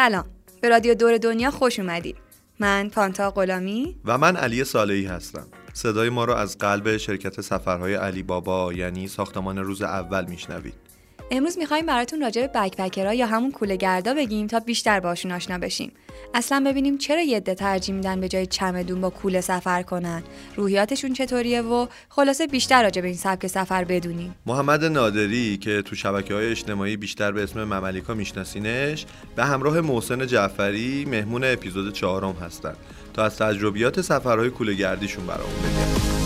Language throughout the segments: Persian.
سلام. به رادیو دور دنیا خوش اومدید من پانتا غلامی. و من علی صالحی هستم. صدای ما رو از قلب شرکت سفرهای علی بابا یعنی ساختمان روز اول میشنوید. امروز می‌خوایم براتون راجع به بکپکرها یا همون کوله گردا بگیم تا بیشتر باشون آشنا بشیم. اصلا ببینیم چرا یه عده ترجیح میدن به جای چمدون با کوله سفر کنن. روحیاتشون چطوریه و خلاصه بیشتر راجع به این سبک سفر بدونیم. محمد نادری که تو شبکه های اجتماعی بیشتر به اسم مملیکا میشناسینش به همراه محسن جعفری مهمون اپیزود چهارم هستن تا از تجربیات سفرهای کوله گردیشون برامون بگن.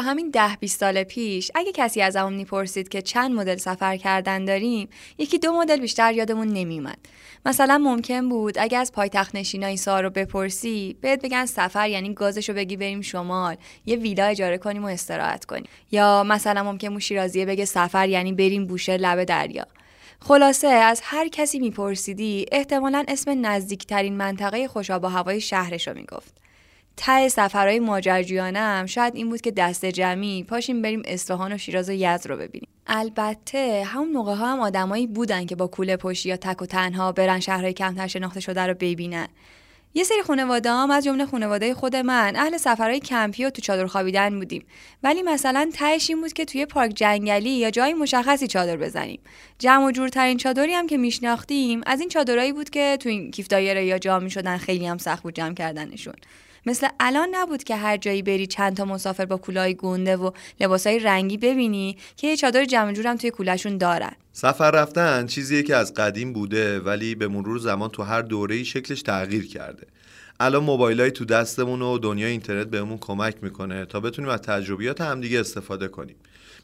همین ده 20 سال پیش اگه کسی از همون می‌پرسید که چند مدل سفر کردن داریم یکی دو مدل بیشتر یادمون نمیومد مثلا ممکن بود اگه از پایتخت نشینا این رو بپرسی بهت بگن سفر یعنی گازشو بگی بریم شمال یه ویلا اجاره کنیم و استراحت کنیم. یا مثلا ممکن موشی بگه سفر یعنی بریم بوشه لب دریا. خلاصه از هر کسی میپرسیدی احتمالا اسم نزدیکترین منطقه خوشاب و هوای شهرش رو می‌گفت. ته سفرهای ماجرجویانه هم شاید این بود که دست جمعی پاشیم بریم اصفهان و شیراز و یزد رو ببینیم. البته همون موقع ها هم آدمایی بودن که با کوله پشتی یا تک و تنها برن شهرهای کمتر شناخته شده رو ببینن. یه سری خانواده هم از جمله خانواده خود من اهل سفرهای کمپی و تو چادر خوابیدن بودیم. ولی مثلا تهش این بود که توی پارک جنگلی یا جای مشخصی چادر بزنیم. جمع و جورترین چادری هم که میشناختیم از این چادرایی بود که تو این کیف یا جا می‌شدن خیلی هم سخت بود جمع کردنشون. مثل الان نبود که هر جایی بری چند تا مسافر با کولای گونده و لباسای رنگی ببینی که یه چادر جمع جورم توی کولشون دارن. سفر رفتن چیزیه که از قدیم بوده ولی به مرور زمان تو هر دوره‌ای شکلش تغییر کرده. الان موبایلای تو دستمون و دنیای اینترنت بهمون کمک می‌کنه تا بتونیم از تجربیات همدیگه استفاده کنیم.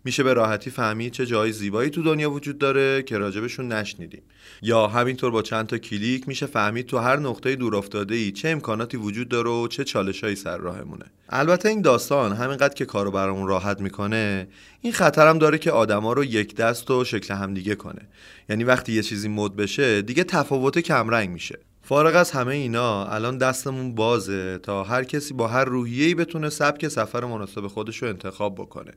میشه به راحتی فهمید چه جای زیبایی تو دنیا وجود داره که راجبشون نشنیدیم. یا همینطور با چند تا کلیک میشه فهمید تو هر نقطه دور افتاده ای چه امکاناتی وجود داره و چه چالشایی سر راهمونه. البته این داستان همینقدر که کارو برامون راحت می‌کنه این خطرم داره که آدما رو یک دست و شکل همدیگه کنه. یعنی وقتی یه چیزی مد بشه دیگه تفاوت کمرنگ میشه. فارغ از همه اینا الان دستمون بازه تا هر کسی با هر روحیه‌ای بتونه سبک سفر مناسب خودش رو انتخاب بکنه.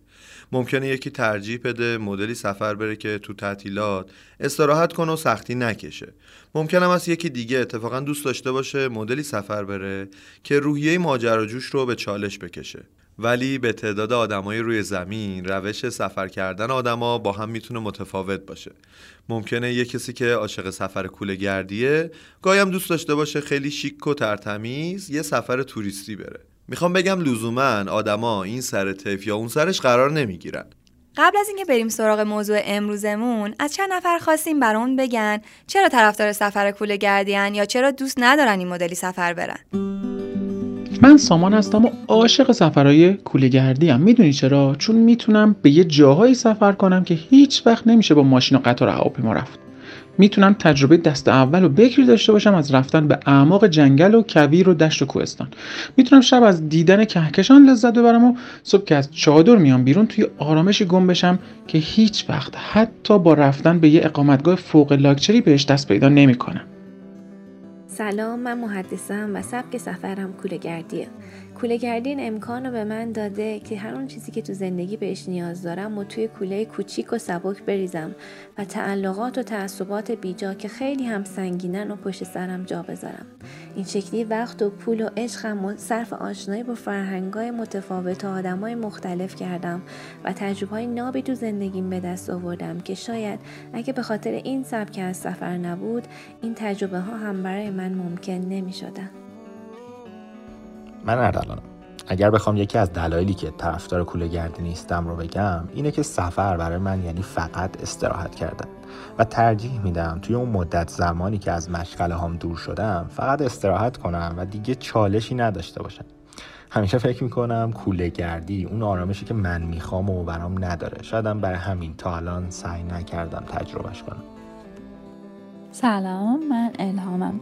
ممکنه یکی ترجیح بده مدلی سفر بره که تو تعطیلات استراحت کنه و سختی نکشه. ممکن هم از یکی دیگه اتفاقا دوست داشته باشه مدلی سفر بره که روحیه ماجراجوش رو به چالش بکشه. ولی به تعداد آدمای روی زمین روش سفر کردن آدما با هم می‌تونه متفاوت باشه. ممکنه یه کسی که عاشق سفر کوله گردیه گایم دوست داشته باشه خیلی شیک و ترتمیز یه سفر توریستی بره. می‌خوام بگم لزوما آدما این سر تف یا اون سرش قرار نمی‌گیرن. قبل از اینکه بریم سراغ موضوع امروزمون از چند نفر خواستیم برامون بگن چرا طرفدار سفر کوله گردیان یا چرا دوست ندارن این مدلی سفر برن. من سامان هستم و عاشق سفرهای گردی هم می‌دونی چرا؟ چون می‌تونم به یه جاهایی سفر کنم که هیچ وقت نمیشه با ماشین و قطار هواپیما رفت. می‌تونم تجربه دست اول و بکری داشته باشم از رفتن به اعماق جنگل و کویر و دشت و کوهستان. می‌تونم شب از دیدن کهکشان لذت ببرم و صبح که از چادر میام بیرون توی آرامشی گم بشم که هیچ وقت حتی با رفتن به یه اقامتگاه فوق لاکچری بهش دست پیدا نمی‌کنم. سلام من محدثم و سبک سفرم کوله گردیه کوله گردی این امکان رو به من داده که هر اون چیزی که تو زندگی بهش نیاز دارم و توی کوله کوچیک و سبک بریزم و تعلقات و تعصبات بیجا که خیلی هم سنگینن و پشت سرم جا بذارم این شکلی وقت و پول و عشقم و صرف آشنایی با فرهنگای متفاوت و آدمای مختلف کردم و تجربه های نابی تو زندگیم به دست آوردم که شاید اگه به خاطر این سبک از سفر نبود این تجربه ها هم برای من ممکن نمی شدن. من اردلانم اگر بخوام یکی از دلایلی که طرفدار کوله گردی نیستم رو بگم اینه که سفر برای من یعنی فقط استراحت کردن. و ترجیح میدم توی اون مدت زمانی که از مشغله هم دور شدم فقط استراحت کنم و دیگه چالشی نداشته باشم. همیشه فکر می‌کنم کوله گردی اون آرامشی که من می‌خوام و برام نداره. شایدم برای همین تا الان سعی نکردم تجربهش کنم. سلام من الهامم.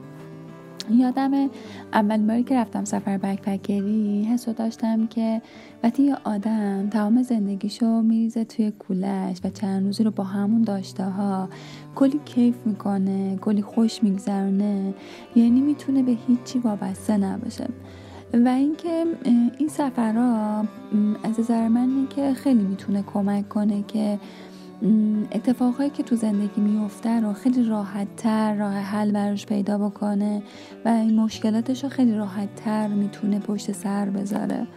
یادم اول باری که رفتم سفر بکپکری حسو داشتم که وقتی یه آدم تمام زندگیشو میریزه توی کولش و چند روزی رو با همون داشته ها کلی کیف می‌کنه کلی خوش میگذرونه یعنی می‌تونه به هیچی وابسته نباشه. و اینکه این سفرها از نظر من که خیلی می‌تونه کمک کنه که اتفاقهایی که تو زندگی میفته رو خیلی راحت تر راه حل براش پیدا بکنه و این مشکلاتش رو خیلی راحت تر می‌تونه پشت سر بذاره.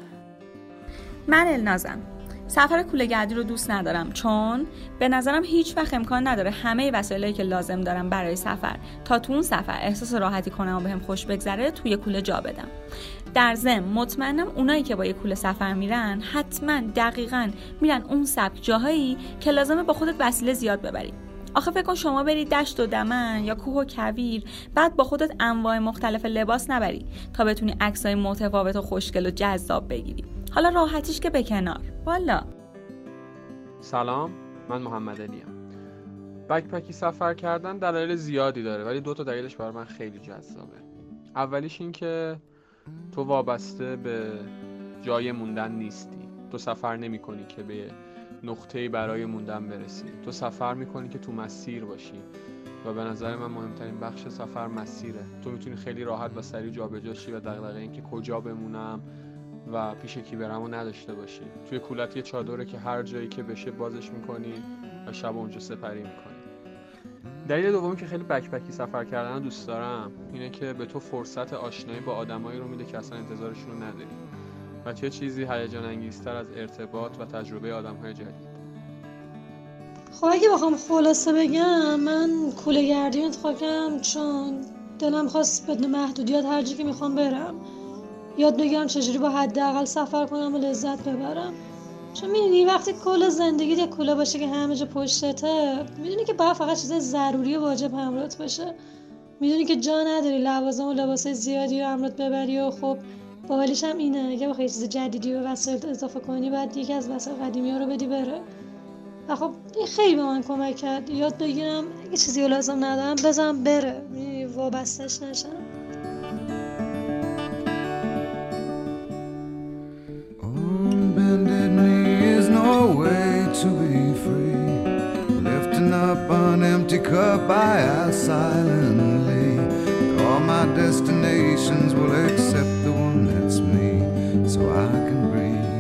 من النازم. سفر گردی رو دوست ندارم چون به نظرم هیچ وقت امکان نداره همه وسایلی که لازم دارم برای سفر تا تو اون سفر احساس راحتی کنم و بهم خوش بگذره توی کوله جا بدم. در ضمن مطمئنم اونایی که با یه کوله سفر میرن حتما دقیقا میرن اون سبک جاهایی که لازمه با خودت وسیله زیاد ببری. آخه فکر کن شما برید دشت و دمن یا کوه و کویر بعد با خودت انواع مختلف لباس نبری تا بتونی عکسای متفاوت و خوشگل و جذاب بگیری. حالا راحتیش که به کنار. والا. سلام من محمد علیم بکپکی سفر کردن دلایل زیادی داره ولی دو تا دلیلش برای من خیلی جذابه. اولیش این که تو وابسته به جای موندن نیستی. تو سفر نمی کنی که به نقطه برای موندن برسی. تو سفر می‌کنی که تو مسیر باشی. و به نظر من مهمترین بخش سفر مسیره. تو می‌تونی خیلی راحت و سریع جابجا شی و دغدغه اینکه کجا بمونم و پیش کی برم و نداشته باشی. توی کولت یه چادره که هر جایی که بشه بازش می‌کنی و شب اونجا سپری می‌کنی. دلیل دومی که خیلی بکپکی سفر کردن دوست دارم اینه که به تو فرصت آشنایی با آدمایی رو میده که اصلا انتظارشون رو نداری و چه چیزی هیجان انگیزتر از ارتباط و تجربه آدمهای جدید. خب اگه بخوام خلاصه بگم من کوله گردی انتخاب کردم چون دلم خواست بدون محدودیت هر که می‌خوام برم. یاد بگیرم چجوری با حداقل سفر کنم و لذت ببرم. چون می‌دونی وقتی کل زندگی یه کوله باشه که همه جا پشتته می‌دونی که باید فقط چیز ضروری و واجب همراهت باشه. می‌دونی که جا نداری لوازم و لباس زیادی رو همراهت ببری و خب باحالیش هم اینه. اگه بخوای چیز جدیدی به وسایل اضافه کنی بعد یکی از وسایل قدیمی ها رو بدی بره. و خب این خیلی به من کمک کرد. یاد بگیرم اگه چیزی رو لازم ندارم بزنم بره. وابستش نشم. Cup I ask silently. All my destinations will accept the one that's me, so I can breathe.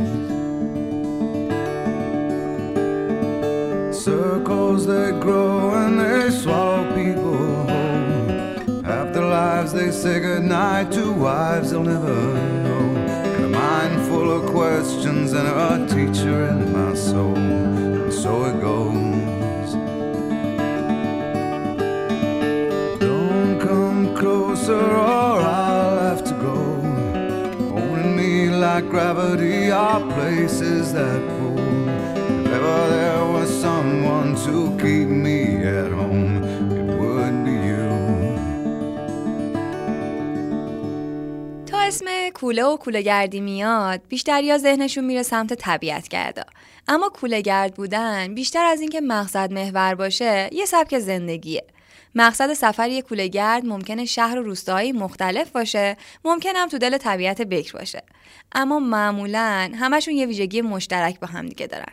Circles they grow and they swallow people whole. After lives they say goodnight to wives they'll never know. Mind full of questions and a teacher in my soul. So it goes. Don't come closer or I'll have to go. Holding me like gravity are places that pull. If ever there was someone to keep me at home, اسم کوله و کوله گردی میاد بیشتر یا ذهنشون میره سمت طبیعت گردا. اما کوله گرد بودن بیشتر از اینکه مقصد محور باشه یه سبک زندگیه. مقصد سفر یک کوله گرد ممکنه شهر و روستاهای مختلف باشه ممکن هم تو دل طبیعت بکر باشه. اما معمولا همشون یه ویژگی مشترک با هم دیگه دارن.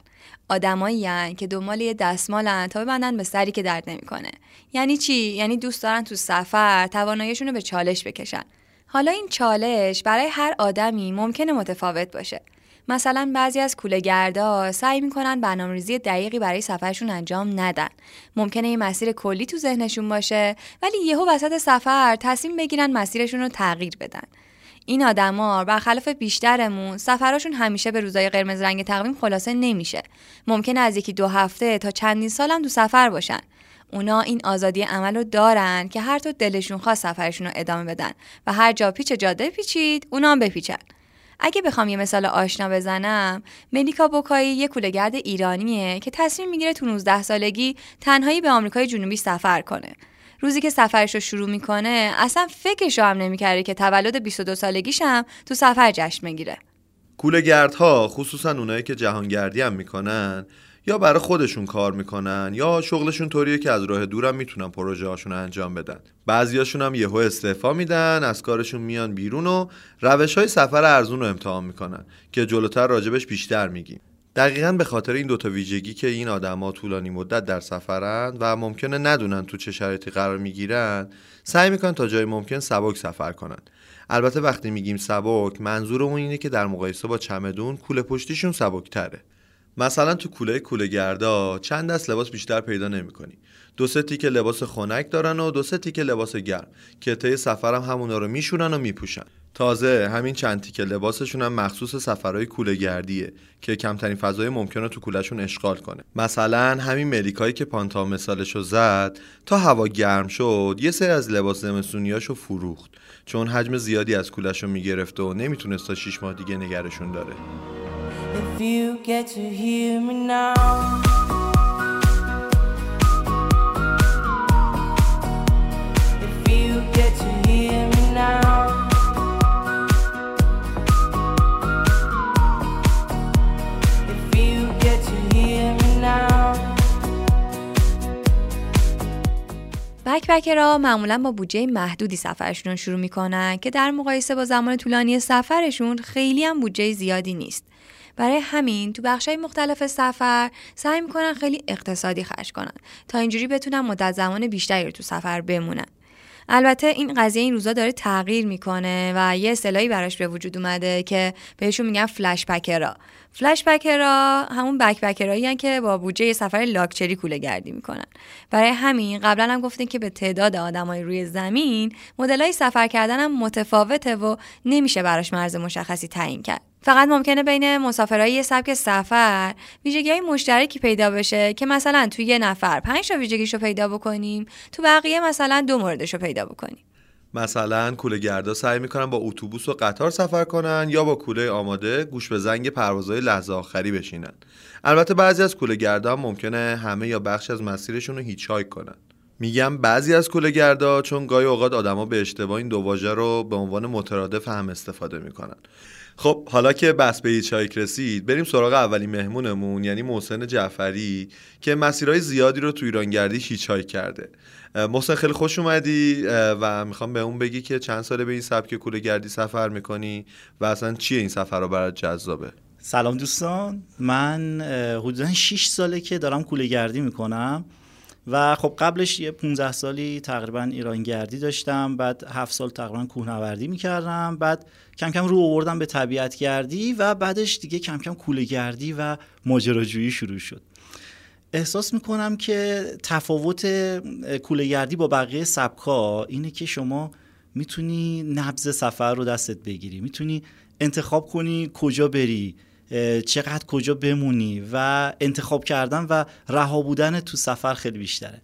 آدمایی که دنبال یه دستمالن تا ببندن به سری که درد نمی‌کنه. یعنی چی؟ یعنی دوست دارن تو سفر تواناییشون رو به چالش بکشن. حالا این چالش برای هر آدمی ممکنه متفاوت باشه مثلا بعضی از گردا سعی می‌کنن برنامه‌ریزی دقیقی برای سفرشون انجام ندن. ممکنه یه مسیر کلی تو ذهنشون باشه ولی یهو وسط سفر تصمیم بگیرن مسیرشون رو تغییر بدن. این آدما برخلاف بیشترمون سفرشون همیشه به روزای قرمز رنگ تقویم خلاصه نمیشه. ممکنه از یکی دو هفته تا چندین سالم تو سفر باشن. اونا این آزادی عمل رو دارن که هر تو دلشون خواست سفرشون رو ادامه بدن و هر جا پیچ جاده پیچید اونا هم بپیچن. اگه بخوام یه مثال آشنا بزنم ملیکا بوکایی یه کولهگرد ایرانیه که تصمیم می‌گیره تو 19 سالگی تنهایی به آمریکای جنوبی سفر کنه روزی که سفرش رو شروع می‌کنه اصلا فکرش هم نمی‌کرده که تولد 22 سالگیش هم تو سفر جشن می‌گیره کولهگردها خصوصا اونایی که جهانگردی هم می‌کنن یا برای خودشون کار می‌کنن یا شغلشون طوریه که از راه دورم می‌تونن پروژه هاشون انجام بدن. بعضیاشون هم یهو استعفا میدن از کارشون میان بیرون و روش های سفر ارزون رو امتحان می‌کنن که جلوتر راجبش بیشتر میگیم. دقیقا به خاطر این دوتا ویژگی که این آدما طولانی مدت در سفرند و ممکنه ندونن تو چه شرایطی قرار می‌گیرن سعی می‌کنن تا جای ممکن سبک سفر کنن. البته وقتی میگیم سبک منظورمون اینه که در مقایسه با چمدون کوله پشتیشون سبک تره مثلا تو کوله کوله گردا چند دست لباس بیشتر پیدا نمی‌کنی؟ دو سه تیکه لباس خنک دارن و دو سه تیکه لباس گرم که طی سفرم همونا رو میشونن و میپوشن. تازه همین چند تیکه لباسشون هم مخصوص سفرهای کوله گردیه که کمترین فضای ممکنه تو کولشون اشغال کنه. مثلا همین ملیکایی که پانتا مثالشو زد تا هوا گرم شد یه سری از لباس زمستونیاشو فروخت. چون حجم زیادی از کولشو می‌گرفت و نمی‌تونست تا 6 ماه دیگه نگرشون داره. If you get to hear me now. If you get to hear me now. If you get to hear me now. بکپکرها معمولا با بودجه محدودی سفرشون رو شروع می‌کنن که در مقایسه با زمان طولانی سفرشون خیلی هم بودجه زیادی نیست. برای همین تو بخشای مختلف سفر سعی می‌کنن خیلی اقتصادی خرج کنن تا اینجوری بتونن مدت زمان بیشتری رو تو سفر بمونن. البته این قضیه این روزا داره تغییر می‌کنه و یه اصطلاحی براش به وجود اومده که بهشون میگن فلش پکرا فلش پکرا همون بک پکرایی که با بودجه سفر لاکچری کوله گردی می‌کنن. برای همین قبلا هم گفتیم که به تعداد آدمای روی زمین مدلای سفر کردن هم متفاوته و نمیشه براش مرز مشخصی تعیین کرد. فقط ممکنه بین مسافرهای یه سبک سفر ویژگی های مشترکی پیدا بشه که مثلا توی یه نفر پنج تا ویژگیش رو پیدا بکنیم تو بقیه مثلا دو موردش رو پیدا بکنیم. مثلا کوله گردا سعی می‌کنن با اتوبوس و قطار سفر کنن یا با کوله آماده گوش به زنگ پروازهای لحظه آخری بشینن. البته بعضی از کوله گردا ممکنه همه یا بخش از مسیرشون رو هیچ کنن. میگم بعضی از کوله گردا چون گاهی اوقات آدما به اشتباه این دو واژه رو به عنوان مترادف هم استفاده می‌کنن. خب حالا که بس به چایک رسید بریم سراغ اولین مهمونمون یعنی محسن جعفری که مسیرهای زیادی رو تو ایرانگردی هیچ کرده. محسن خیلی خوش اومدی و می‌خوام به اون بگی که چند ساله به این سبک کوله گردی سفر می‌کنی و اصلا چیه این سفر رو برات جذابه؟ سلام دوستان. من حدودا 6 ساله که دارم کوله گردی می‌کنم. و خب قبلش یه 15 سالی تقریبا ایرانگردی داشتم بعد 7 سال تقریبا کوهنوردی می‌کردم بعد کم کم رو آوردم به طبیعت گردی و بعدش دیگه کم کم کوله گردی و ماجراجویی شروع شد. احساس می‌کنم که تفاوت کوله گردی با بقیه سبکا اینه که شما می‌تونی نبز سفر رو دستت بگیری می‌تونی انتخاب کنی کجا بری چقدر کجا بمونی و انتخاب کردن و رها بودن تو سفر خیلی بیشتره.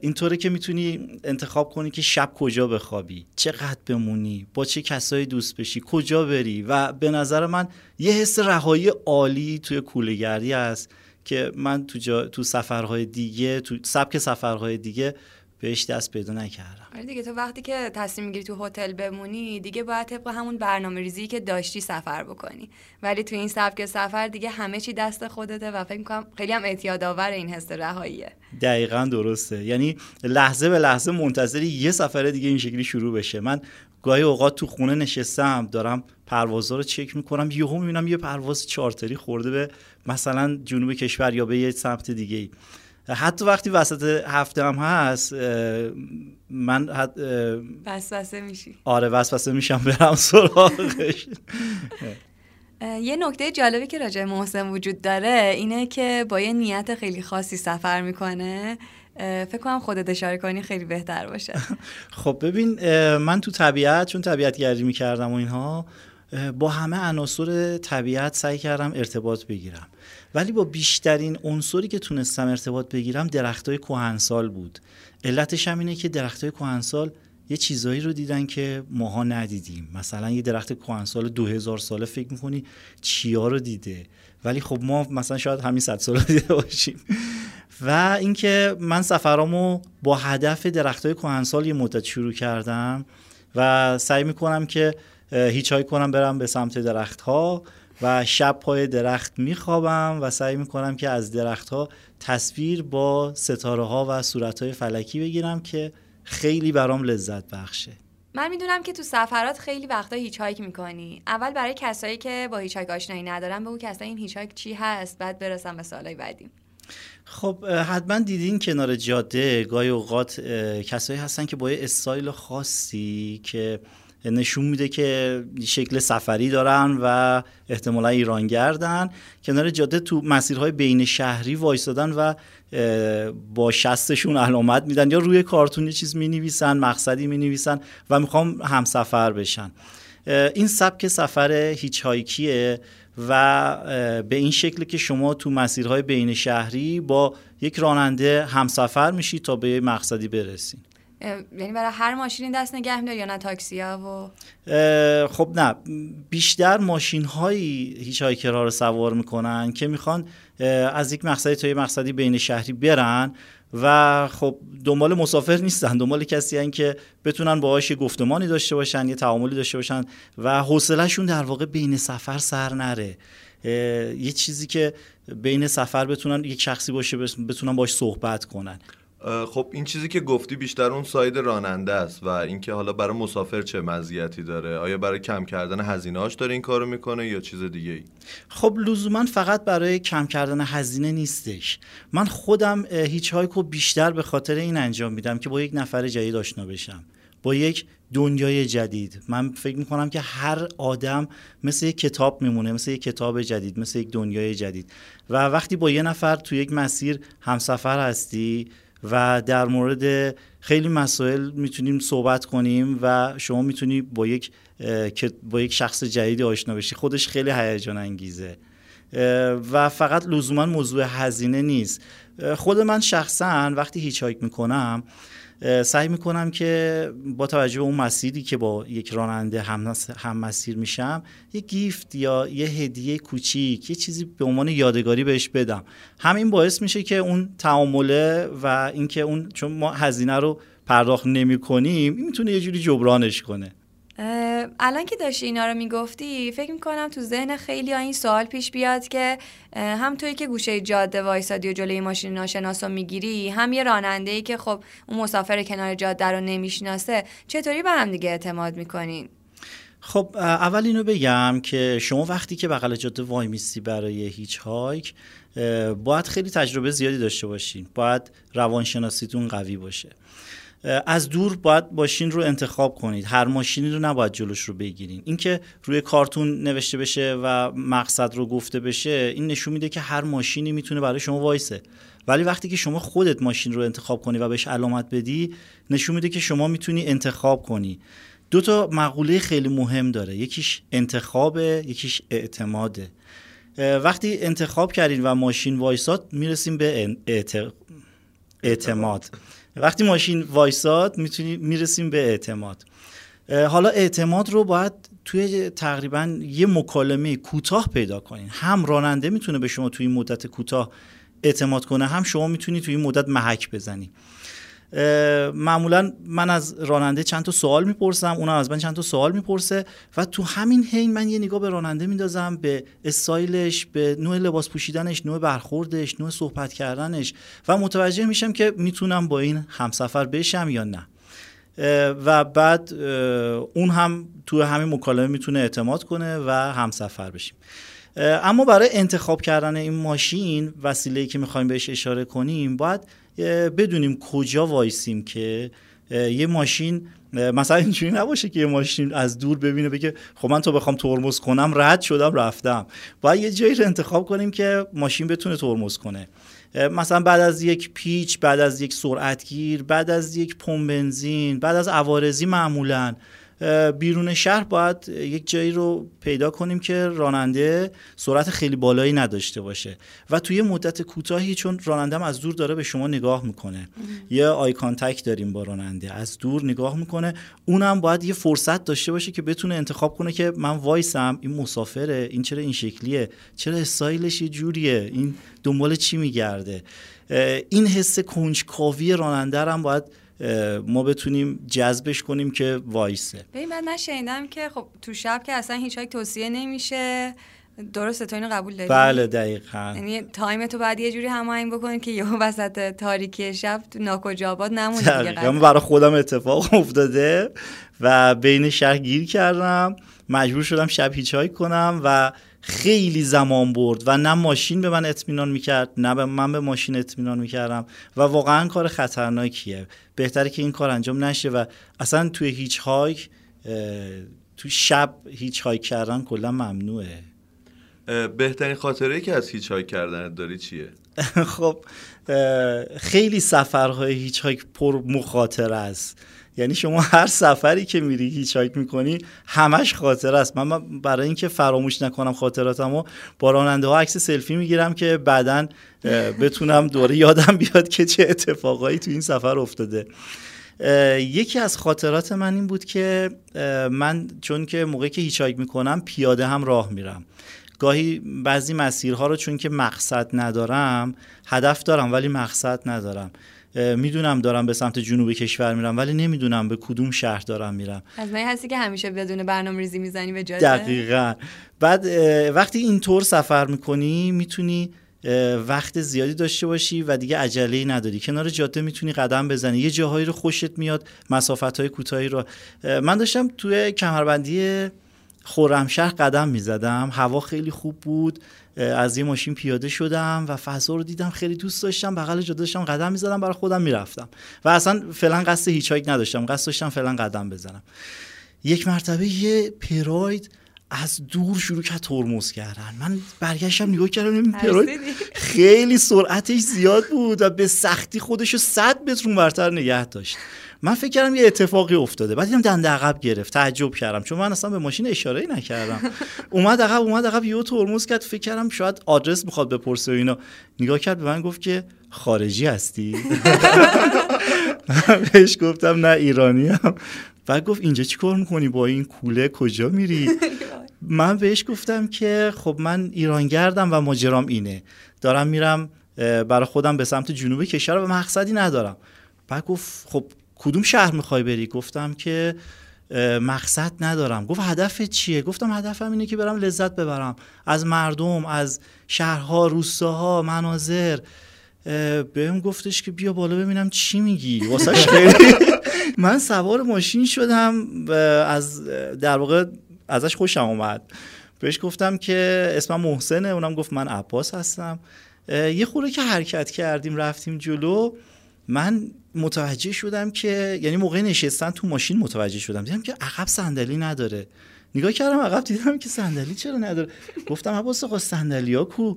اینطوره که می‌تونی انتخاب کنی که شب کجا بخوابی چقدر بمونی با چه کسایی دوست بشی کجا بری و به نظر من یه حس رهایی عالی توی کولهگردی هست که من تو, جا، تو سفرهای دیگه تو سبک سفرهای دیگه بهش دست پیدا نکردم. آره دیگه تو وقتی که تصمیم می‌گیری تو هتل بمونی دیگه باید طبق همون برنامه ریزی که داشتی سفر بکنی. ولی تو این سبک سفر دیگه همه چی دست خودته و فکر می‌کنم خیلی هم اعتیاد آور این حس رهاییه. دقیقا درسته. یعنی لحظه به لحظه منتظری یه سفر دیگه این شکلی شروع بشه. من گاهی اوقات تو خونه نشستم دارم پروازها رو چک می‌کنم یهو می‌بینم یه پرواز چارتری خورده به مثلا جنوب کشور یا به یه سمت دیگه ای حتی وقتی وسط هفته هم هست من حت... وسوسه میشی. آره وسوسه میشم برم سراغش. یه نکته جالبی که راجع محسن وجود داره اینه که با یه نیت خیلی خاصی سفر می‌کنه. فکر کنم خودت اشاره کنی خیلی بهتر باشه. خب ببین من تو طبیعت چون طبیعت گردی می‌کردم و اینها با همه عناصر طبیعت سعی کردم ارتباط بگیرم. ولی با بیشترین عنصری که تونستم ارتباط بگیرم درختای کهنسال بود. علتش هم اینه که درختای کهنسال یه چیزایی رو دیدن که ماها ندیدیم. مثلا یه درخت کهنسال 2000 ساله فکر می‌کنی چیا رو دیده. ولی خب ما مثلا شاید همین صد سال دیده باشیم. و اینکه من سفرامو با هدف درختای کهنسال یه مدت شروع کردم و سعی می‌کنم که hitch کنم برم به سمت درختها و شب پای درخت میخوابم و سعی می‌کنم که از درختها تصویر با ستاره ها و صورت های فلکی بگیرم که خیلی برام لذت بخشه. من می‌دونم که تو سفرات خیلی وقتا hitchhike می‌کنی. اول برای کسایی که با hitchhike آشنایی ندارن به اون کسایی این hitchhike چی هست بعد برسم به سوالای بعدی. خب حتما دیدین کنار جاده گاهی اوقات کسایی هستن که با استایل خاصی که نشون میده که شکل سفری دارن و احتمالا ایرانگردن. کنار جاده تو مسیرهای بین شهری وایستادن و با شستشون علامت میدن یا روی کارتون یه چیز می‌نویسن مقصدی می‌نویسن و می‌خوام همسفر بشن. این سبک سفر هیچ هایکیه و به این شکل که شما تو مسیرهای بین شهری با یک راننده همسفر میشید تا به مقصدی برسید یعنی برای هر ماشینی دست نگه میدار یا نه تاکسی ها و خب نه. بیشتر ماشین هایی هیچ هایکرها رو سوار می‌کنن که می‌خوان از یک مقصدی تا یک مقصدی بین شهری برن و خب دنبال مسافر نیستن. دنبال کسی هن که بتونن باهاش یه گفتمانی داشته باشن یه تعاملی داشته باشن و حوصلهشون در واقع بین سفر سر نره. یه چیزی که بین سفر بتونن یک شخصی باشه بتونن باش صحبت کنن. خب این چیزی که گفتی بیشتر اون ساید راننده است و اینکه حالا برای مسافر چه مزیتی داره؟ آیا برای کم کردن هزینه‌اش داره این کارو می‌کنه یا چیز دیگه ای خب لزوما فقط برای کم کردن هزینه نیستش. من خودم هیچ هایکو بیشتر به خاطر این انجام میدم که با یک نفر جدید آشنا بشم. با یک دنیای جدید. من فکر می‌کنم که هر آدم مثل یک کتاب میمونه مثل یک کتاب جدید مثل یک دنیای جدید. و وقتی با یه نفر تو یک مسیر همسفر هستی و در مورد خیلی مسائل می‌تونیم صحبت کنیم و شما می‌تونی با یک با یک شخص جدیدی آشنا بشی. خودش خیلی هیجان انگیزه. و فقط لزوما موضوع هزینه نیست. خود من شخصا وقتی هیچ هایک می‌کنم سعی می‌کنم که با توجه به اون مسیری که با یک راننده هم, هم مسیر میشم یه گیفت یا یه هدیه کوچیک یه چیزی به عنوان یادگاری بهش بدم. همین باعث میشه که اون تعامله و اینکه اون چون ما هزینه رو پرداخت نمی کنیم این می‌تونه یه جوری جبرانش کنه. الان که داشتی اینا رو می‌گفتی فکر می‌کنم تو ذهن خیلی ها این سوال پیش بیاد که هم توی که گوشه جاده وایسادی و جلوی ماشین ناشناس رو می‌گیری هم یه راننده ای که خب اون مسافر کنار جاده رو نمی‌شناسه چطوری به هم دیگه اعتماد می‌کنین؟ خب اول اینو بگم که شما وقتی که بغل جاده وای میستی برای هیچ هایک باید خیلی تجربه زیادی داشته باشین. باید روانشناسیتون قوی باشه. از دور باید ماشین رو انتخاب کنید. هر ماشینی رو نباید جلوش رو بگیرین. اینکه روی کارتون نوشته بشه و مقصد رو گفته بشه این نشون میده که هر ماشینی می‌تونه برای شما وایسه. ولی وقتی که شما خودت ماشین رو انتخاب کنی و بهش علامت بدی نشون میده که شما می‌تونی انتخاب کنی. دو تا مقوله خیلی مهم داره. یکیش انتخابه یکیش اعتماده. وقتی انتخاب کردین و ماشین وایساد می‌رسیم به اعتماد. وقتی ماشین وایساد می‌تونی می‌رسیم به اعتماد. حالا اعتماد رو باید توی تقریبا یه مکالمه کوتاه پیدا کنین. هم راننده می‌تونه به شما توی مدت کوتاه اعتماد کنه هم شما می‌تونی توی مدت محک بزنی. معمولا من از راننده چند تا سوال می‌پرسم اونم از من چند تا سوال می‌پرسه و تو همین حین من یه نگاه به راننده میندازم به استایلش به نوع لباس پوشیدنش نوع برخوردش نوع صحبت کردنش و متوجه میشم که می‌تونم با این همسفر بشم یا نه. و بعد اون هم تو همین مکالمه می‌تونه اعتماد کنه و همسفر بشیم. اما برای انتخاب کردن این ماشین وسیله‌ای که می‌خوایم بهش اشاره کنیم باید بدونیم کجا وایسیم که یه ماشین مثلا اینجوری نباشه که یه ماشین از دور ببینه بگه خب من تو بخوام ترمز کنم رد شدم رفتم. باید یه جایی رو انتخاب کنیم که ماشین بتونه ترمز کنه. مثلا بعد از یک پیچ بعد از یک سرعتگیر بعد از یک پمپ بنزین بعد از عوارضی معمولا بیرون شهر باید یک جایی رو پیدا کنیم که راننده سرعت خیلی بالایی نداشته باشه. و توی مدت کوتاهی چون راننده از دور داره به شما نگاه می‌کنه. یه eye contact داریم با راننده. از دور نگاه می‌کنه. اونم باید یه فرصت داشته باشه که بتونه انتخاب کنه که من وایسم این مسافره این چرا این شکلیه چرا استایلش یه جوریه این دنبال چی میگرده. این حس کنجکاوی راننده هم باید ما بتونیم جذبش کنیم که وایسه. ببین من شنیدم که خب تو شب که اصلا هیچ توصیه نمیشه. درسته تو اینو قبول داری؟ بله دقیقا. یعنی تایم تو بعد یه جوری هماهنگ بکنی که یهو وسط تاریکی شب تو ناکجابات نمونی دیگه برای خودم اتفاق افتاده و بین شهر گیر کردم. مجبور شدم شب هیچ کنم و خیلی زمان برد و نه ماشین به من اطمینان می‌کرد نه به من به ماشین اطمینان می‌کردم و واقعا کار خطرناکیه. بهتره که این کار انجام نشه و اصلا توی hitchhike تو شب hitchhike کردن کلا ممنوعه. بهترین خاطره که از hitchhike کردن داری چیه؟ خب خیلی سفرهای hitchhike پر مخاطره است. یعنی شما هر سفری که میری hitchhike می‌کنی همش خاطره است. من برای اینکه فراموش نکنم خاطراتمو با راننده ها عکس سلفی می‌گیرم که بعدا بتونم دوره یادم بیاد که چه اتفاقایی تو این سفر افتاده. یکی از خاطرات من این بود که من چون که موقعی که هیچ هایک می‌کنم پیاده هم راه میرم. گاهی بعضی مسیرها رو چون که مقصد ندارم هدف دارم ولی مقصد ندارم. می‌دونم دارم به سمت جنوب کشور میرم ولی نمی‌دونم به کدوم شهر دارم میرم. از من هستی که همیشه بدون برنامه ریزی می‌زنی به جاده؟ دقیقا. بعد وقتی اینطور سفر می‌کنی می‌تونی وقت زیادی داشته باشی و دیگه عجله نداری. کنار جاده می‌تونی قدم بزنی. یه جاهایی رو خوشت میاد مسافت های کوتاهی رو. من داشتم توی کمربندی خورمشهر قدم می‌زدم. هوا خیلی خوب بود. از یه ماشین پیاده شدم و فضا رو دیدم. خیلی دوست داشتم. بغل جاده داشتم. قدم می‌زدم. برای خودم می‌رفتم. و اصلا فعلا قصد هیچ نداشتم. قصد داشتم فعلا قدم بزنم. یک مرتبه یه پراید از دور شروع کرد ترمز کردن. من برگشتم نگاه کردم. این پراید خیلی سرعتش زیاد بود و به سختی خودش رو صد متر اونورتر نگه داشت. من فکر کردم یه اتفاقی افتاده. بعد دیدم دنده عقب گرفت. تعجب کردم. چون من اصلا به ماشین اشاره نکردم. اومد عقب اومد عقب یهو ترمز کرد. فکر کردم شاید آدرس می‌خواد بپرسه و اینا. نگاه کرد به من گفت که خارجی هستی؟ بهش گفتم نه ایرانی هم. بعد گفت اینجا چی کار می‌کنی؟ با این کوله کجا میری؟ من بهش گفتم که خب من ایرانگردم و ماجرام اینه. دارم میرم برای خودم به سمت جنوب کشور و مقصدی ندارم. بعد گفت خب کدوم شهر می‌خوای بری؟ گفتم که مقصد ندارم. گفت هدف چیه؟ گفتم هدفم اینه که برم لذت ببرم. از مردم از شهرها روستاها مناظر. بهم گفتش که بیا بالا ببینم چی میگی. واسه خیلی من سوار ماشین شدم از در واقع ازش خوشم اومد. بهش گفتم که اسمم محسنه. اونم گفت من عباس هستم. یه خوره که حرکت کردیم رفتیم جلو. من متوجه شدم که یعنی موقع نشستن تو ماشین متوجه شدم. دیدم که عقب صندلی نداره. نگاه کردم عقب دیدم که صندلی چرا نداره؟ گفتم عباس آقا صندلی ها کو؟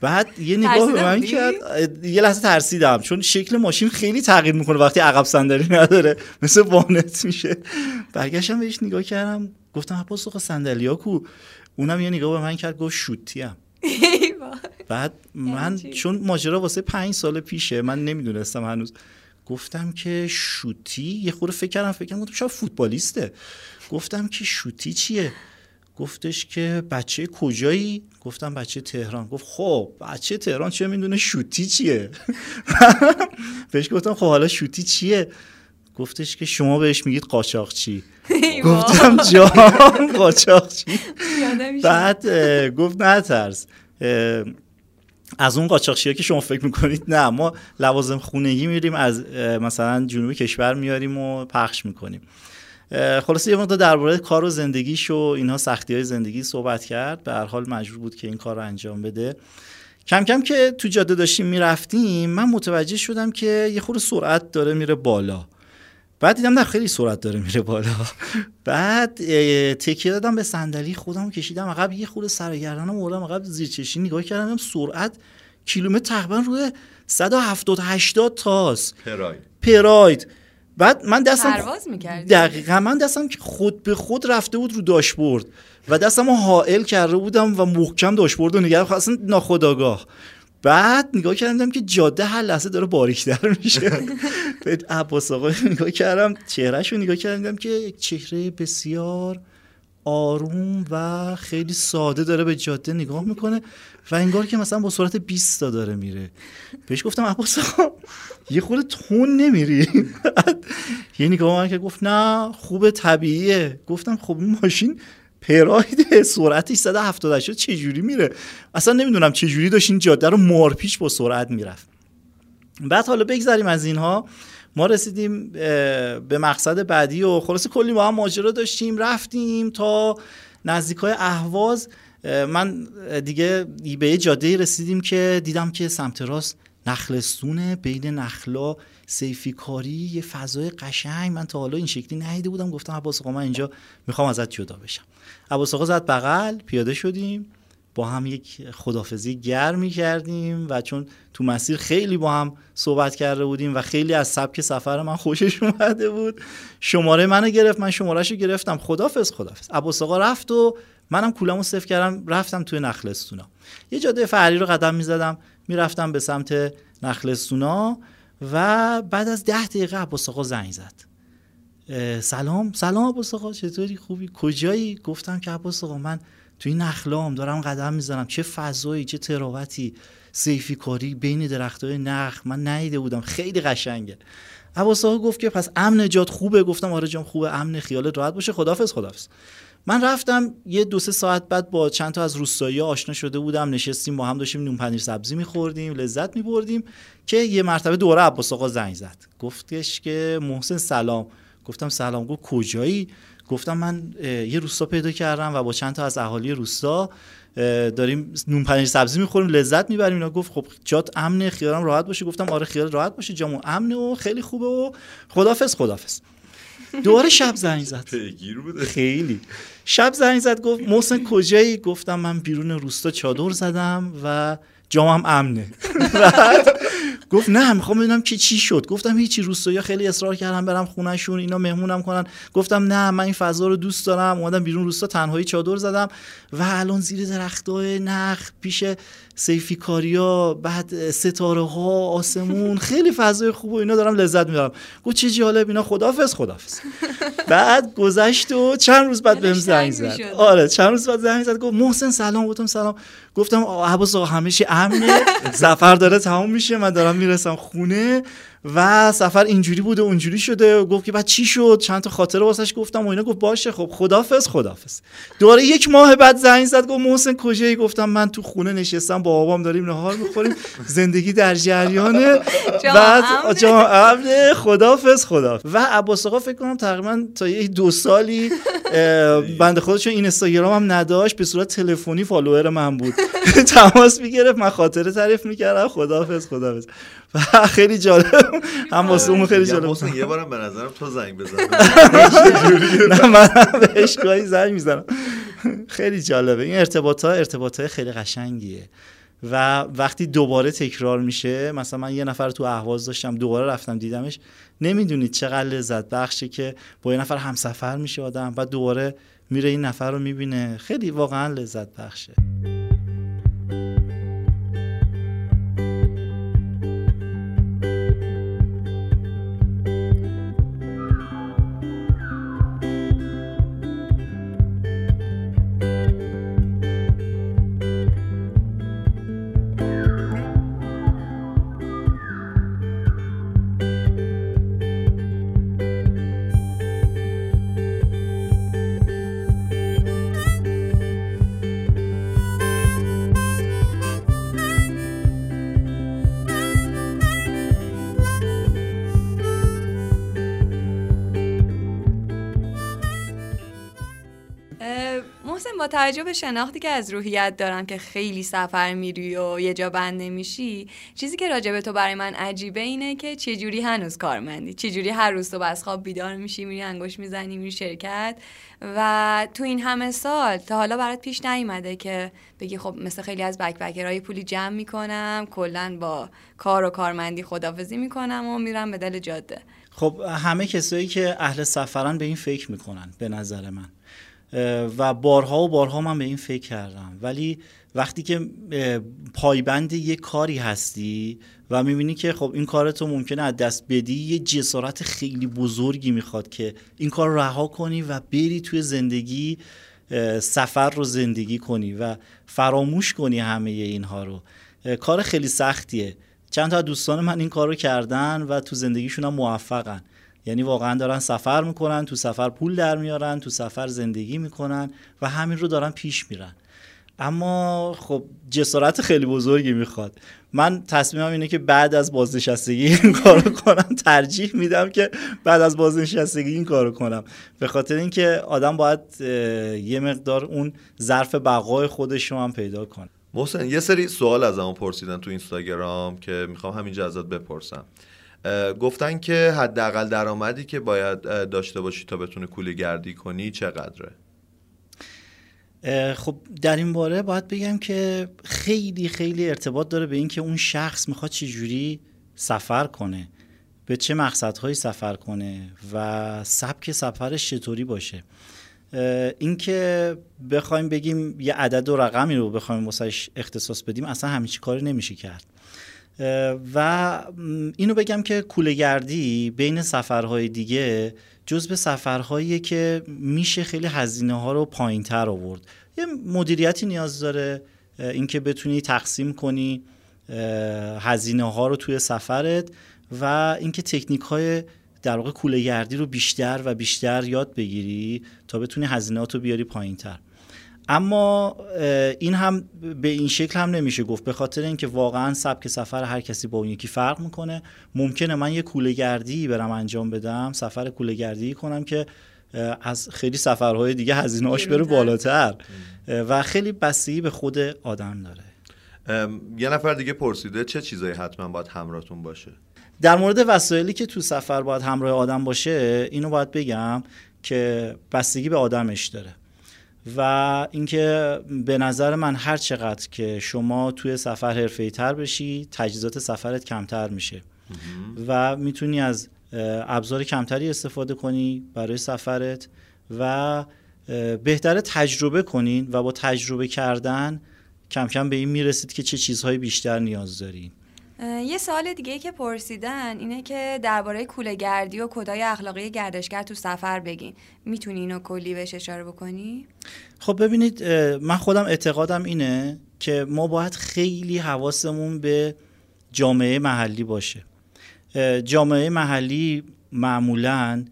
بعد یه نگاه به من کرد. یه لحظه ترسیدم چون شکل ماشین خیلی تغییر می‌کنه وقتی عقب صندلی نداره. مثل وانت میشه. برگشتم بهش نگاه کردم. گفتم عباس آقا صندلی ها کو؟ اونم یه نگاه به من کرد گفت شوتی هم بعد من چون ماجرا واسه پنج سال پیشه من نمی‌دونستم هنوز گفتم که شوتی یه خورده فکر کردم فکر کردم شاید فوتبالیسته. گفتم که شوتی چیه؟ گفتش که بچه کجایی؟ گفتم بچه تهران. گفت خب بچه تهران چه می‌دونه شوتی چیه؟ بهش گفتم خب حالا شوتی چیه؟ گفتش که شما بهش میگید قاچاقچی گفتم جان قاچاقچی بعد گفت نه ترس از اون قاچاقچی که شما فکر می‌کنید نه ما لوازم خونگی میریم از مثلا جنوبی کشور میاریم و پخش می‌کنیم. خلاصه یه مقدار درباره کار و زندگیش و اینها سختی های زندگی صحبت کرد. به هر حال مجبور بود که این کار رو انجام بده. کم کم که تو جاده داشتیم می‌رفتیم من متوجه شدم که یه خورده سرعت داره میره بالا. بعد دیدم نه خیلی سرعت داره میره بالا. بعد تکیه دادم به صندلی خودم کشیدم عقب یه خورده سر گردنم آوردم عقب زیر چشی نگاه کردم سرعت کیلومتر تقریبا روی 170 80 تاست پراید. پراید. بعد من دستم پرواز دقیقا من دستم که خود به خود رفته بود رو داشبورد و دستم حائل کرده بودم و محکم داشبورد رو نگرم اصلا ناخداگاه بعد نگاه کردم که جاده هر لحظه داره باریکتر میشه. به عباس آقا نگاه کردم چهرهش رو نگاه کردم که یک چهره بسیار آروم و خیلی ساده داره به جاده نگاه می‌کنه و انگار که مثلا با سرعت 20 تا داره میره. بهش گفتم عباس آقا یه خورده تون نمیری. یه نگاه من که گفت نه خوب طبیعیه. گفتم خب این ماشین پراید سرعتش 178 چه جوری میره؟ اصلا نمی‌دونم چه جوری داشت این جاده رو مارپیچ با سرعت می‌رفت. بعد حالا بگذریم از اینها. ما رسیدیم به مقصد بعدی و خلاص کلی ما هم ماجرا داشتیم رفتیم تا نزدیک های اهواز من دیگه به جاده رسیدیم که دیدم که سمت راست نخلستونه بین نخلا سیفی کاری یه فضای قشنگ. من تا حالا این شکلی ندیده بودم. گفتم عباس من اینجا می‌خوام ازت جدا بشم. عباس آقا زد بغل پیاده شدیم. با هم یک خدافزی گرمی کردیم و چون تو مسیر خیلی با هم صحبت کرده بودیم و خیلی از سبک سفر من خوشش اومده بود شماره منو گرفت من شمارهشو گرفتم. خدافز خدافز. عباس آقا رفت و منم کولمو صفر کردم رفتم توی نخلستونا. یه جاده فرعی رو قدم می‌زدم می‌رفتم به سمت نخلستونا و بعد از ده دقیقه عباس آقا زنگ زد. سلام. سلام عباس آقا چطوری؟ خوبی؟ کجایی؟ گفتم که عباس آقا من توی نخلام دارم قدم می‌زنم. چه فضایی چه تراوتی سیفی کاری بین درختای نخ. من نیده بودم. خیلی قشنگه. عباس آقا گفت که پس امن جات خوبه؟ گفتم آره جام خوبه. امن خیالت راحت باشه. خدافظ خدافظ من رفتم یه دو سه ساعت بعد با چند تا از روستایی آشنا شده بودم. نشستیم با هم داشتیم نون پنیر سبزی میخوردیم لذت میبردیم که یه مرتبه دوره عباس آقا زنگ زد. گفتش که محسن سلام. گفتم سلام گفت کجایی؟ گفتم من یه روستا پیدا کردم و با چند تا از اهالی روستا داریم نون پنیر سبزی می‌خوریم لذت می‌بریم. اینا گفت خب جات امنه خیالم راحت باشه. گفتم آره خیال راحت باشه جامو امنه و خیلی خوبه و خدافظ خدافظ. دوباره شب زنگ زد. بوده. خیلی. شب زنگ زد گفت محسن کجایی؟ گفتم من بیرون روستا چادر زدم و جامم امنه. گفت نه می‌خوام ببینم که چی شد. گفتم هیچی روستایا خیلی اصرار کردم برم خونهشون اینا مهمونم کنن. گفتم نه من این فضا رو دوست دارم. اومدم بیرون روستا تنهایی چادر زدم. و الان زیر درختای نخ پیش سیفی کاریا بعد ستاره ها آسمون خیلی فضای خوب و اینا دارم لذت می‌برم. گفت چه جالب اینا خدافظ خدافظ بعد گذشت و چند روز بعد بهم زنگ زد. آره چند روز بعد زنگ زد. گفت محسن سلام گفتم سلام. گفتم عباس آقا همیشه امنه؟ سفر داره تمام میشه من دارم می‌رسم خونه. و سفر اینجوری بوده اونجوری شده. گفت که بعد چی شد؟ چند تا خاطره واسش گفتم و اینا. گفت باشه خب خدافظ خدافظ دوباره یک ماه بعد زنگ زد گفت محسن کجایی؟ گفتم من تو خونه نشستم با بابام داریم نهار می‌خوریم زندگی در جریانه. بعد جام امنه. خدافظ خدافظ و عباس آقا فکر کنم تقریبا تا یه دو سالی بنده خودشون این اینستاگرام هم نداشت به صورت تلفنی فالوور من بود. تماس می‌گرفت من خاطره تعریف می‌کردم. خدافظ خدافظ و خیلی جالب هم واسه اون خیلی جالب محسن یه بارم به نظرم تو زنگ بزن. نه من بهش گاهی زنگ می‌زنم. خیلی جالبه. این ارتباط ها ارتباط های خیلی قشنگیه. و وقتی دوباره تکرار میشه مثلا من یه نفر تو اهواز داشتم دوباره رفتم دیدمش نمی‌دونید چقدر لذت بخشه که با یه نفر همسفر میشه آدم بعد دوباره میره این نفر رو می‌بینه. خیلی واقعا لذت بخشه. توجه به شناختی که از روحیت دارم که خیلی سفر میری و یه جا بند نمیشی چیزی که راجع تو برای من عجیبه اینه که چه جوری هنوز کارمندی؟ چه جوری هر روز تو از خواب بیدار میشی میری انگوش می‌زنی میری شرکت؟ و تو این همه سال تا حالا برات پیش نیومده که بگی خب مثل خیلی از بکبکرهای پولی جمع می‌کنم کلا با کار و کارمندی خدافزی می‌کنم و میرم به دل جاده. خب همه کسایی که اهل سفرن به این فکر می‌کنن به نظر من. و بارها و بارها من به این فکر کردم. ولی وقتی که پایبند یه کاری هستی و می‌بینی که خب این کارتو ممکنه از دست بدی یه جسارت خیلی بزرگی می‌خواد که این کار رها کنی و بری توی زندگی سفر رو زندگی کنی و فراموش کنی همه اینها رو. کار خیلی سختیه. چند تا دوستان من این کار رو کردن و تو زندگیشون هم موفقن. یعنی واقعا دارن سفر می‌کنن تو سفر پول در میارن تو سفر زندگی می‌کنن و همین رو دارن پیش میرن. اما خب جسارت خیلی بزرگی می‌خواد. من تصمیمم اینه که بعد از بازنشستگی این کارو کنم ترجیح میدم که بعد از بازنشستگی این کارو کنم. به خاطر اینکه آدم باید یه مقدار اون ظرف بقای خودش رو هم پیدا کنه. محسن یه سری سوال از پرسیدن تو اینستاگرام که می‌خوام همینجا ازت بپرسم. گفتن که حداقل درآمدی که باید داشته باشی تا بتونه کوله گردی کنی چقدره؟ خب در این باره باید بگم که خیلی خیلی ارتباط داره به اینکه اون شخص می‌خواد چجوری سفر کنه به چه مقصدهایی سفر کنه و سبک سفرش چطوری باشه. اینکه بخوایم بگیم یه عدد و رقمی رو بخوایم واسش اختصاص بدیم اصلا همیشه کاری نمیشه کرد. و اینو بگم که کولهگردی بین سفرهای دیگه جز به سفرهایی که میشه خیلی هزینه ها رو پایین تر آورد. یه مدیریتی نیاز داره اینکه بتونی تقسیم کنی هزینه ها رو توی سفرت و اینکه تکنیک های در واقع کوله گردی رو بیشتر و بیشتر یاد بگیری تا بتونی هزینهات رو بیاری پایین تر اما این هم به این شکل هم نمیشه گفت به خاطر اینکه واقعا سبک سفر هر کسی با اون یکی فرق می‌کنه. ممکنه من یه کوله گردی برم انجام بدم سفر کوله گردی کنم که از خیلی سفرهای دیگه هزینه هاش بره بالاتر. و خیلی بستگی به خود آدم داره. یه نفر دیگه پرسیده چه چیزایی حتما باید همراهتون باشه؟ در مورد وسایلی که تو سفر باید همراه آدم باشه اینو باید بگم که بستگی به آدمش داره. و اینکه به نظر من هر چقدر که شما توی سفر حرفه تر بشی تجهیزات سفرت کمتر میشه. و می‌تونی از ابزار کمتری استفاده کنی برای سفرت و بهتره تجربه کنین و با تجربه کردن کم کم به این می‌رسید که چه چیزهای بیشتر نیاز دارین. یه سوال دیگه که پرسیدن اینه که درباره کوله گردی و کدای اخلاقی گردشگر تو سفر بگین. می‌تونی اینو کلی بهش اشاره بکنی؟ خب ببینید من خودم اعتقادم اینه که ما باید خیلی حواسمون به جامعه محلی باشه. جامعه محلی معمولا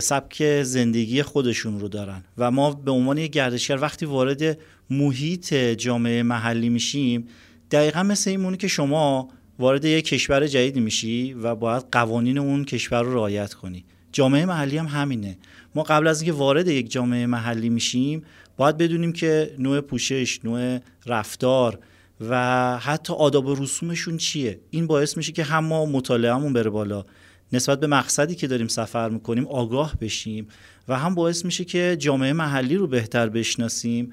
سبک زندگی خودشون رو دارن و ما به عنوان یک گردشگر وقتی وارد محیط جامعه محلی میشیم دقیقا مثل این که شما وارد یک کشور جدید میشی و باید قوانین اون کشور رو رعایت کنی. جامعه محلی هم همینه. ما قبل از اینکه وارد یک جامعه محلی میشیم باید بدونیم که نوع پوشش نوع رفتار و حتی آداب و رسومشون چیه. این باعث میشه که هم ما مطالعهمون بره بالا. نسبت به مقصدی که داریم سفر می‌کنیم آگاه بشیم و هم باعث میشه که جامعه محلی رو بهتر بشناسیم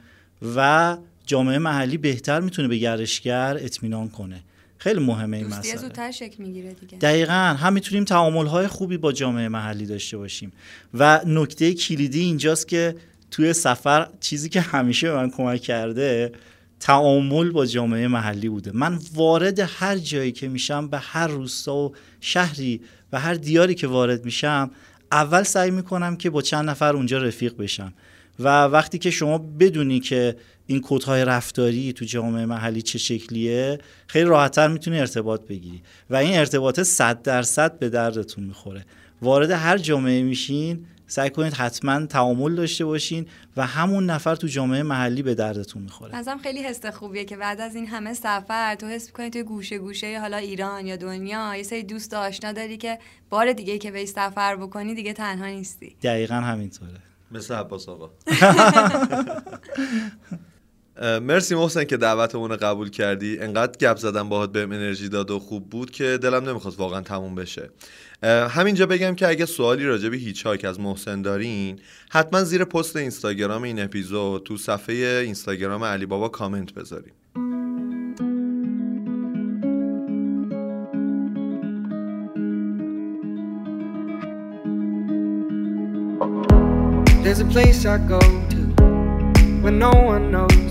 و جامعه محلی بهتر می‌تونه به گردشگر اطمینان کنه. خیلی مهمه این مسئله. زودتر شکل می‌گیره دیگه. دقیقا هم می‌تونیم تعامل های خوبی با جامعه محلی داشته باشیم. و نکته کلیدی اینجاست که توی سفر چیزی که همیشه به من کمک کرده تعامل با جامعه محلی بوده. من وارد هر جایی که میشم به هر روستا و شهری و هر دیاری که وارد میشم اول سعی می‌کنم که با چند نفر اونجا رفیق بشم. و وقتی که شما بدونی که این کودهای رفتاری تو جامعه محلی چه شکلیه خیلی راحتتر می‌تونی ارتباط بگیری. و این ارتباط صد درصد به دردتون می‌خوره. وارد هر جامعه میشین سعی کنید حتما تعامل داشته باشین و همون نفر تو جامعه محلی به دردتون می‌خوره. ازم خیلی حس خوبیه که بعد از این همه سفر تو حس می‌کنی توی گوشه گوشه حالا ایران یا دنیا یه سری دوست آشنا داری که بار دیگه که به سفر بکنی دیگه تنها نیستی. دقیقا همینطوره. مثل عباس آقا. مرسی محسن که دعوتمون رو قبول کردی. انقدر گپ زدم باهات بهم انرژی داد و خوب بود که دلم نمی‌خواست واقعا تموم بشه. همینجا بگم که اگه سوالی راجع به هیچ از محسن دارین حتما زیر پست اینستاگرام این اپیزود تو صفحه اینستاگرام علی بابا کامنت بذارین. There's a place I go to when no one knows.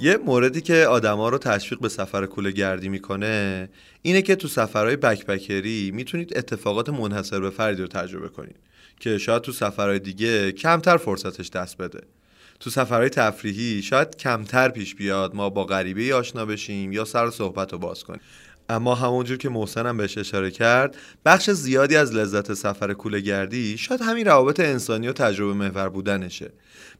یه موردی که آدما رو تشویق به سفر کوله گردی می‌کنه اینه که تو سفرهای بکپکری می‌تونید اتفاقات منحصر به فردی رو تجربه کنید که شاید تو سفرهای دیگه کمتر فرصتش دست بده. تو سفرهای تفریحی شاید کمتر پیش بیاد ما با غریبه آشنا بشیم یا سر صحبت رو باز کنیم. اما همونجور که محسنم بهش اشاره کرد بخش زیادی از لذت سفر کوله شاید همین روابط انسانی و تجربه محور بودنشه.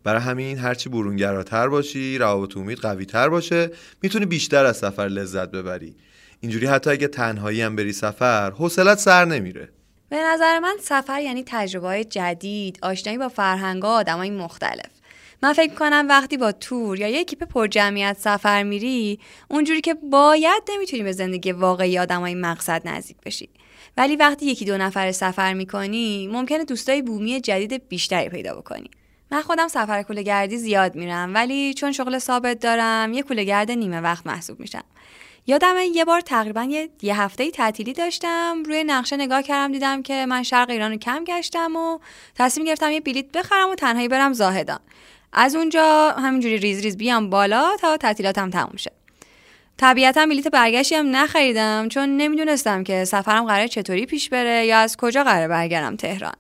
برای همین هرچی برونگراتر باشی روابط امید قوی تر باشه می‌تونی بیشتر از سفر لذت ببری. اینجوری حتی اگه تنهایی هم بری سفر حوصلت سر نمیره. به نظر من سفر یعنی تجربه جدید آشنایی با فرهنگ آدمای مختلف. من فکر کنم وقتی با تور یا یه اکیپ پر جمعیت سفر میری اونجوری که باید نمی‌تونی به زندگی واقعی آدمای مقصد نزدیک بشی. ولی وقتی یکی دو نفر سفر می‌کنی ممکنه دوستای بومی جدید بیشتری پیدا بکنی. من خودم سفر کوله گردی زیاد میرم ولی چون شغل ثابت دارم یه کوله گرد نیمه وقت محسوب میشم. یادم یه بار تقریبا یه, یه هفته تعطیلی داشتم روی نقشه نگاه کردم دیدم که من شرق ایران رو کم گشتم و تصمیم گرفتم یه بلیت بخرم و تنهایی برم زاهدان. از اونجا همینجوری ریز ریز بیام بالا تا تعطیلاتم تموم شه. طبیعتا بلیت برگشتی هم نخریدم چون نمی‌دونستم که سفرم قرار چطوری پیش بره یا از کجا قرار برگردم تهران.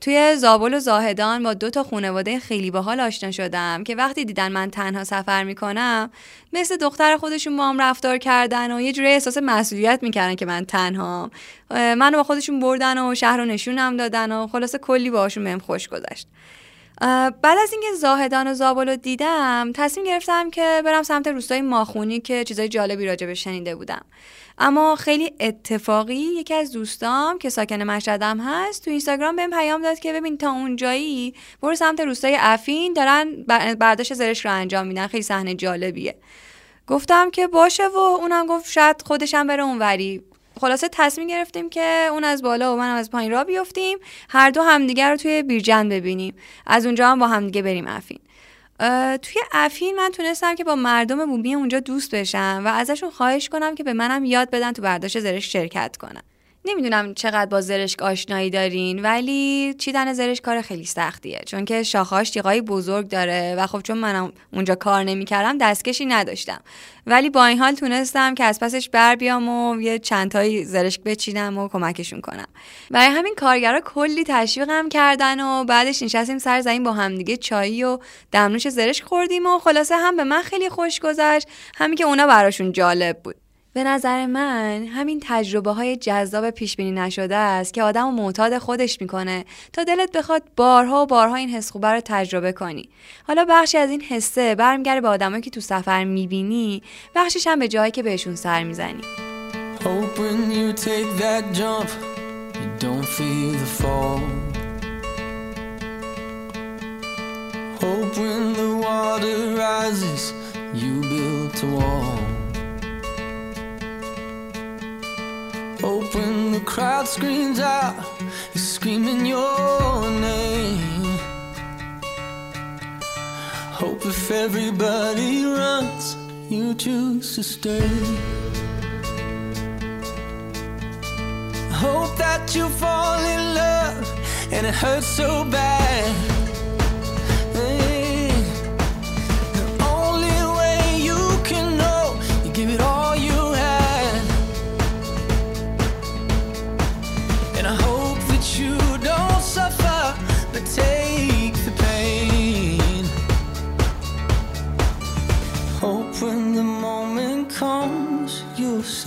توی زابل و زاهدان با دو تا خانواده خیلی باحال آشنا شدم که وقتی دیدن من تنها سفر می‌کنم مثل دختر خودشون با رفتار کردن و یه جوری احساس مسئولیت می‌کردن که من تنها منو با خودشون بردن و شهر رو نشونم دادن و خلاصه کلی باهاشون بهم خوش گذشت. بعد از اینکه زاهدان و زابل رو دیدم تصمیم گرفتم که برم سمت روستای ماخونی که چیزای جالبی راجع شنیده بودم. اما خیلی اتفاقی یکی از دوستام که ساکن مشهدم هست تو اینستاگرام بهم پیام داد که ببین تا اونجایی برو سمت روستای افین دارن برداشت زرش رو انجام میدن. خیلی صحنه جالبیه. گفتم که باشه و اونم گفت شاید خودشم بره اونوری. خلاصه تصمیم گرفتیم که اون از بالا و من از پایین را بیفتیم. هر دو همدیگر رو توی بیرجن ببینیم. از اونجا هم با همدیگه بریم افین. توی افین من تونستم که با مردم بومی اونجا دوست بشم و ازشون خواهش کنم که به منم یاد بدن تو برداشت زرش شرکت کنم. نمی‌دونم چقدر با زرشک آشنایی دارین ولی چیدن زرش کار خیلی سختیه. چون که شاخهاش تیغای بزرگ داره و خب چون منم اونجا کار نمی‌کردم دستکشی نداشتم. ولی با این حال تونستم که از پسش بر بیام و یه چندتایی زرشک بچینم و کمکشون کنم. برای همین کارگرا کلی تشویقم کردن و بعدش نشستیم سر زمین با همدیگه چایی و دمنوش زرشک خوردیم و خلاصه هم به من خیلی خوش گذشت. همین که اونا براشون جالب بود. به نظر من همین تجربه های جذاب پیش بینی نشده است که آدم و معتاد خودش می‌کنه تا دلت بخواد بارها و بارها این حس خوبه رو تجربه کنی. حالا بخشی از این حسه برمیگرده به آدمایی که تو سفر می‌بینی بخشش هم به جایی که بهشون سر می‌زنی. Hope when the crowd screams out, you're screaming your name. Hope if everybody runs, you choose to stay. Hope that you fall in love and it hurts so bad.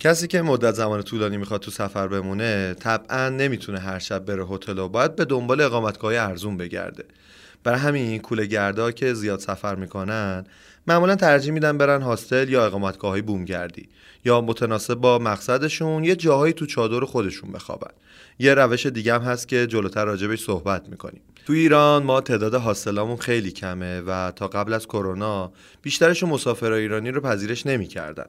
کسی که مدت زمان طولانی می‌خواد تو سفر بمونه طبعا نمی‌تونه هر شب بره هتل و باید به دنبال اقامتگاه ارزون بگرده. برای همین کوله گردا که زیاد سفر می‌کنن معمولا ترجیح میدن برن هاستل یا اقامتگاه های بومگردی یا متناسب با مقصدشون یه جاهایی تو چادر خودشون بخوابن. یه روش دیگه هم هست که جلوتر راجبش صحبت می‌کنیم. تو ایران ما تعداد هاستلامون خیلی کمه و تا قبل از کرونا بیشترش مسافرای ایرانی رو پذیرش نمی‌کردن.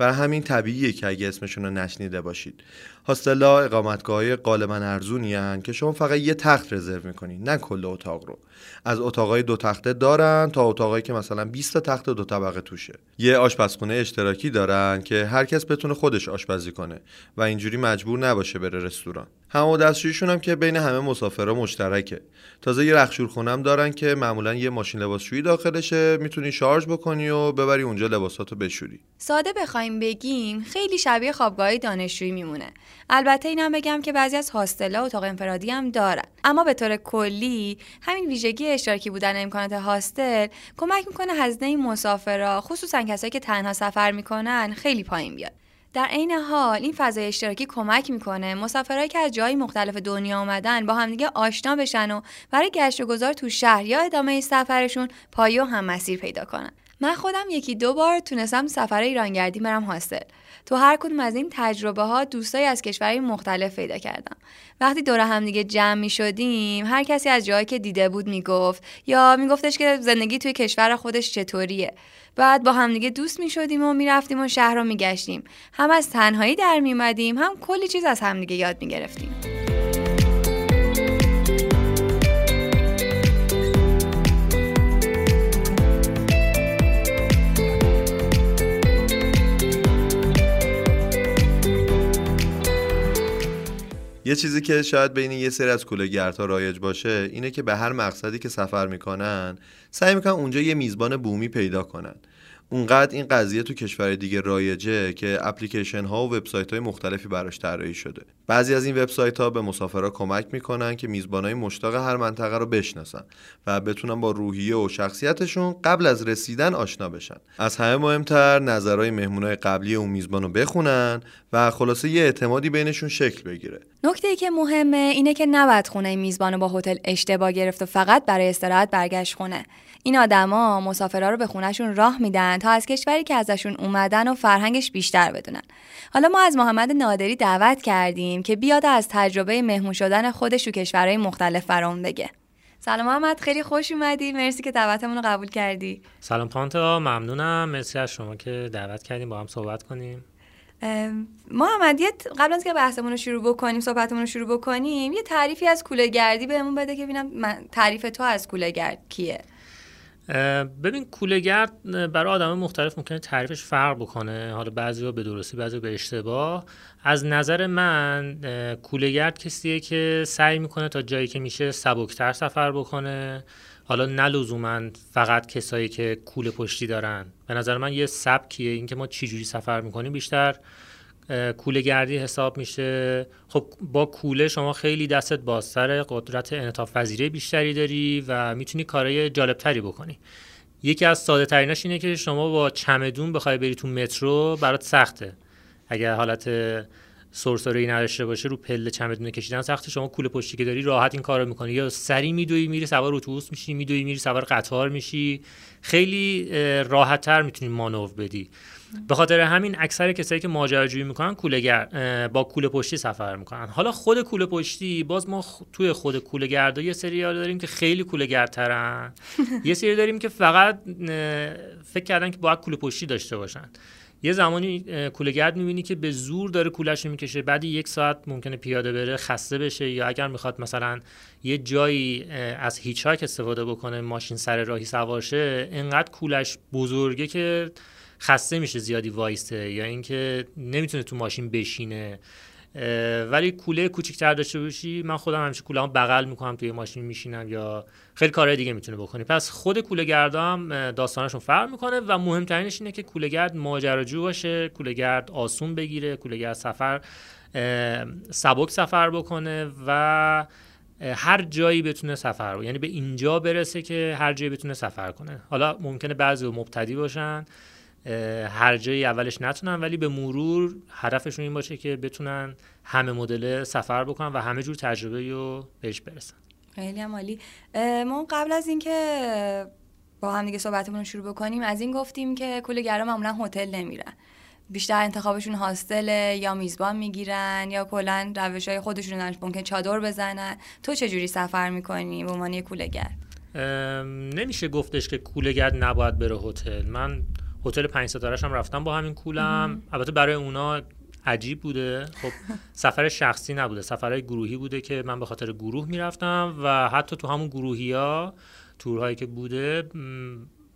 برای همین طبیعیه که اگه اسمشون رو نشنیده باشید. هاستلا اقامتگاه های غالبا ارزونی که شما فقط یه تخت رزرو می‌کنید نه کل اتاق رو. از اتاقای دو تخته دارن تا اتاقایی که مثلا 20 تا تخت دو طبقه توشه. یه آشپزخونه اشتراکی دارن که هر کس بتونه خودش آشپزی کنه و اینجوری مجبور نباشه بره رستوران. همه دستشویشون هم که بین همه مسافرها مشترکه. تازه یه رخشور خونم دارن که معمولا یه ماشین لباسشویی داخلشه می‌تونی شارژ بکنی و ببری اونجا لباساتو بشوری. ساده بخوایم بگیم خیلی شبیه خوابگاه دانشجویی میمونه. البته اینم بگم که بعضی از هاستلا اتاق انفرادی هم دارن. اما به طور کلی همین ویژگی اشتراکی بودن امکانات هاستل کمک می‌کنه هزینه مسافرا خصوصا کسایی که تنها سفر می‌کنن خیلی پایین بیاد. در عین حال این فضای اشتراکی کمک می‌کنه مسافرهایی که از جایی مختلف دنیا آمدن با همدیگه آشنا بشن و برای گشت و گذار تو شهر یا ادامه سفرشون پایه و هم مسیر پیدا کنن. من خودم یکی دو بار تونستم سفر ایرانگردی برم هاستل تو هر کدوم از این تجربه ها دوستایی از کشورهای مختلف پیدا کردم وقتی دور هم دیگه جمع می شدیم هر کسی از جایی که دیده بود می‌گفت یا میگفتش که زندگی توی کشور خودش چطوریه. بعد با همدیگه دوست می شدیم و می‌رفتیم و شهر رو میگشتیم. هم از تنهایی در میمدیم هم کلی چیز از همدیگه یاد می‌گرفتیم. یه چیزی که شاید بین یه سری از کولهگردها رایج باشه اینه که به هر مقصدی که سفر می‌کنن سعی می‌کنن اونجا یه میزبان بومی پیدا کنن. اونقدر این قضیه تو کشور دیگه رایجه که اپلیکیشن ها و وبسایت های مختلفی براش طراحی شده. بعضی از این وبسایت ها به مسافرها کمک می‌کنن که میزبان های مشتاق هر منطقه رو بشناسن و بتونن با روحیه و شخصیتشون قبل از رسیدن آشنا بشن. از همه مهمتر نظرهای مهمونای قبلی اون میزبان رو بخونن و خلاصه یه اعتمادی بینشون شکل بگیره. نکته ای که مهمه اینه که نباید خونه میزبان با هتل اشتباه گرفت و فقط برای استراحت برگشت خونه. این آدما مسافرها رو به خونهشون راه میدن تا از کشوری که ازشون اومدن و فرهنگش بیشتر بدونن. حالا ما از محمد نادری دعوت کردیم که بیاد از تجربه مهمون شدن خودش تو کشورهای مختلف برامون بگه. سلام محمد خیلی خوش اومدی. مرسی که دعوتمون رو قبول کردی. سلام پانتا ممنونم. مرسی از شما که دعوت کردیم با هم صحبت کنیم. محمد یه قبل از که بحثمون رو شروع بکنیم صحبتمون رو شروع بکنیم یه تعریفی از کوله گردی بهمون بده که ببینم تعریف تو از کوله گرد کیه؟ ببین کولهگرد برای آدم مختلف ممکنه تعریفش فرق بکنه. حالا بعضی به درستی بعضی به اشتباه. از نظر من کولهگرد کسیه که سعی می‌کنه تا جایی که میشه سبکتر سفر بکنه. حالا نه لزوما فقط کسایی که کوله پشتی دارن. به نظر من یه سبکیه. اینکه ما چجوری سفر می‌کنیم بیشتر کوله گردی حساب میشه. خب با کوله شما خیلی دستت بازتر قدرت انعطاف پذیری بیشتری داری و می‌تونی کارهای جالبتری بکنی. یکی از ساده تریناش اینه که شما با چمدون بخوای بری تو مترو برات سخته. اگر حالت سرسره ای نداشته باشه رو پله چمدون کشیدن سخته. شما کوله پشتی که داری راحت این کارو می‌کنی. یا سری میدوی میری سوار اتوبوس میشی میدوی میری سوار قطار میشی. خیلی راحت تر می‌تونی مانور بدی. به خاطر همین اکثر کسایی که ماجراجویی می‌کنن کوله با کوله پشتی سفر می‌کنن. حالا خود کوله پشتی باز ما توی خود کوله گردا یه سری داریم که خیلی کوله گردترن. یه سری داریم که فقط فکر کردن که باید کوله پشتی داشته باشن. یه زمانی کوله گرد می‌بینی که به زور داره کولش می‌کشه بعد یک ساعت ممکنه پیاده بره خسته بشه یا اگر می‌خواد مثلا یه جایی از هیچاک استفاده بکنه ماشین سر راهی سوارشه انقدر کولش بزرگه که خسته میشه زیادی وایسته یا اینکه نمی‌تونه تو ماشین بشینه. ولی کوله کوچیک‌تر داشته باشی من خودم همیشه کوله هم بغل می‌کنم توی ماشین میشینم یا خیلی کارهای دیگه می‌تونه بکنی. پس خود کوله گرد داستانشون فرق می‌کنه و مهمترینش اینه که کوله گرد ماجراجو باشه کوله گرد آسون بگیره کوله گرد سفر سبک سفر بکنه و هر جایی بتونه سفر رو یعنی به اینجا برسه که هر جایی بتونه سفر کنه. حالا ممکنه بعضی مبتدی باشن هر جایی اولش نتونن ولی به مرور هدفشون این باشه که بتونن همه مدل سفر بکنن و همه جور تجربه رو بهش برسن. خیلی عالی. ما قبل از اینکه با هم دیگه صحبتمون رو شروع بکنیم از این گفتیم که کل گرم معمولا هتل نمیرن. بیشتر انتخابشون هاستله یا میزبان می‌گیرن یا کلا روش های خودشون ممکن چادر بزنن. تو چجوری سفر می‌کنی؟ به عنوان کولهگر نمیشه گفتش که کولهگر نباید بره هتل. من هتل پنج ستارهش هم رفتم با همین کولم. البته برای اونا عجیب بوده. خب سفر شخصی نبوده سفرهای گروهی بوده که من به خاطر گروه می‌رفتم و حتی تو همون گروهی ها تورهایی که بوده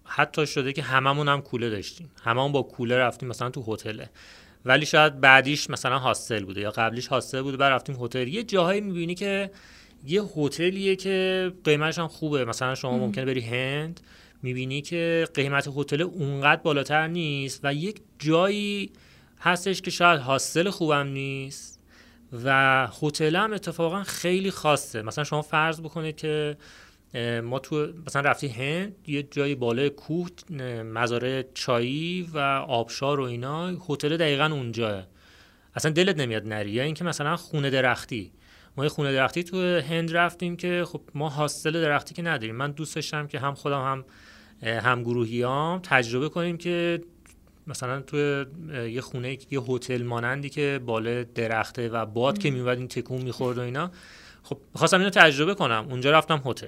حتی شده که هممون هم کوله داشتیم. هممون با کوله رفتیم مثلا تو هتله ولی شاید بعدیش مثلا هاستل بوده یا قبلیش هاستل بوده بعد رفتیم هتل. یه جاهایی می‌بینی که یه هتلیه که قیمتش هم خوبه. مثلا شما ممکنه بری هند. می‌بینی که قیمت هتل اونقدر بالاتر نیست و یک جایی هستش که شاید هاستل خوبم نیست و هتل هم اتفاقا خیلی خاصه. مثلا شما فرض بکنید که ما تو مثلا رفتی هند یه جایی بالای کوه مزارع چایی و آبشار و اینا هتل دقیقا اونجاه. اصلا دلت نمیاد نری. یا اینکه مثلا خونه درختی. ما یه خونه درختی تو هند رفتیم که خب ما هاستل درختی که نداریم. من دوست داشتم که هم خودم هم هم گروهیام تجربه کنیم که مثلا توی یه خونه یه هتل مانندی که بالا درخته و باد که میومد این تکون می‌خورد و اینا. خب خواستم اینو تجربه کنم. اونجا رفتم هتل.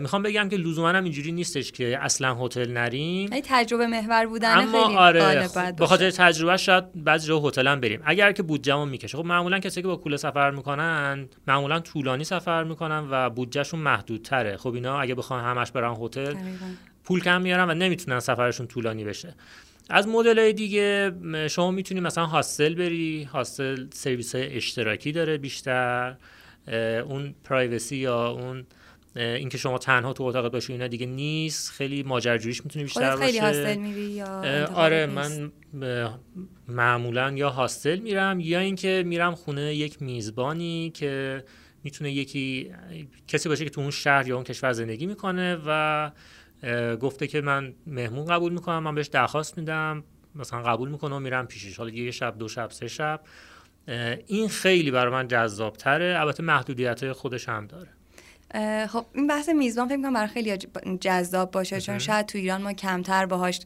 می‌خوام بگم که لزوما هم اینجوری نیستش که اصلا هتل نریم. ای تجربه محور بودن اما خیلی آره به خاطر تجربه شاید بعضی جا هتل هم بریم. اگر که بودجهمون می‌کشه. خب معمولا کسی که با کوله سفر می‌کنن معمولا طولانی سفر می‌کنن و بودجهشون محدودتره. خب اینا اگه بخوان همش برن هتل پول کم میارن و نمی‌تونن سفرشون طولانی بشه. از مدل دیگه شما می‌تونی مثلا هاستل بری. هاستل سرویس های اشتراکی داره بیشتر. اون پرایوسی یا اون اینکه شما تنها تو اتاق باشی اینا دیگه نیست. خیلی ماجراجوییش می‌تونه بیشتر باشه خیلی هاستل میری یا آره من معمولا یا هاستل میرم یا اینکه میرم خونه یک میزبانی که می‌تونه یکی کسی باشه که تو اون شهر یا اون کشور زندگی می‌کنه و گفته که من مهمون قبول می‌کنم من بهش درخواست میدم مثلا قبول می‌کنم و میرم پیشش. حالا یه شب دو شب سه شب. این خیلی برای من جذاب تره البته محدودیت های خودش هم داره. خب این بحث میزبان فکر کنم برای خیلی جذاب باشه چون شاید تو ایران ما کمتر باهاش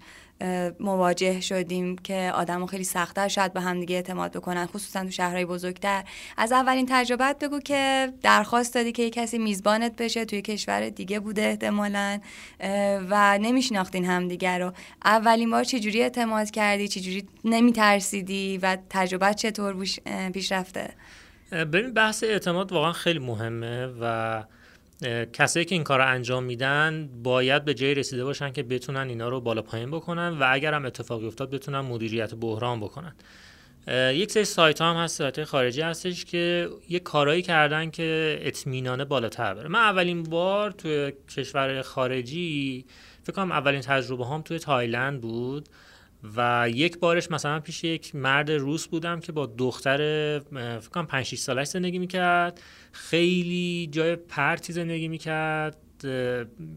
مواجه شدیم که آدم خیلی سختتر شاید به همدیگه اعتماد بکنن خصوصا تو شهرهای بزرگتر. از اولین تجربت بگو که درخواست دادی که یه کسی میزبانت بشه توی کشور دیگه بوده احتمالا و نمیشناختین همدیگه رو. اولین بار چجوری اعتماد کردی؟ چجوری نمیترسیدی؟ و تجربت چطور پیش رفته ببین بحث اعتماد واقعا خیلی مهمه و کسایی که این کار رو انجام میدن باید به جای رسیده باشن که بتونن اینا رو بالا پایین بکنن و اگر هم اتفاقی افتاد بتونن مدیریت بحران بکنن. یک سری سایت هم هست سایت خارجی هستش که یه کارایی کردن که اطمینان بالاتر بره. من اولین بار توی کشور خارجی فکر کنم اولین تجربه هم توی تایلند بود و یک بارش مثلا پیش یک مرد روس بودم که با دختر فکر کنم 5 6 سالش زندگی می‌کرد. خیلی جای پرتی زندگی می‌کرد.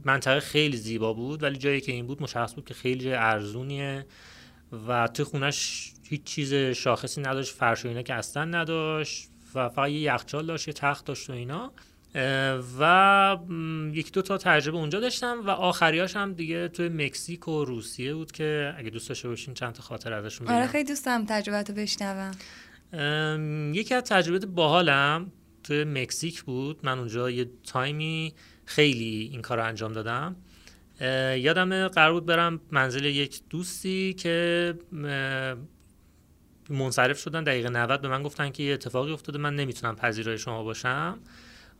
منطقه خیلی زیبا بود ولی جایی که این بود مشخص بود که خیلی جای ارزونیه و تو خونش هیچ چیز شاخصی نداشت فرش و اینا که اصلا نداشت و فقط یه یخچال داشت یه تخت داشت و اینا. و یکی دو تا تجربه اونجا داشتم و آخریاش هم دیگه توی مکزیک و روسیه بود که اگه دوست داشته باشین چند تا خاطر ازشون بگم. آره خیلی دوستم تجربه رو بشنوم یکی از تجربه باحالم توی مکزیک بود. من اونجا یه تایمی خیلی این کار رو انجام دادم. یادم قرار بود برم منزل یک دوستی که منصرف شدن. دقیقه 90 به من گفتن که یه اتفاقی افتاده من نمی‌تونم پذیرای شما باشم.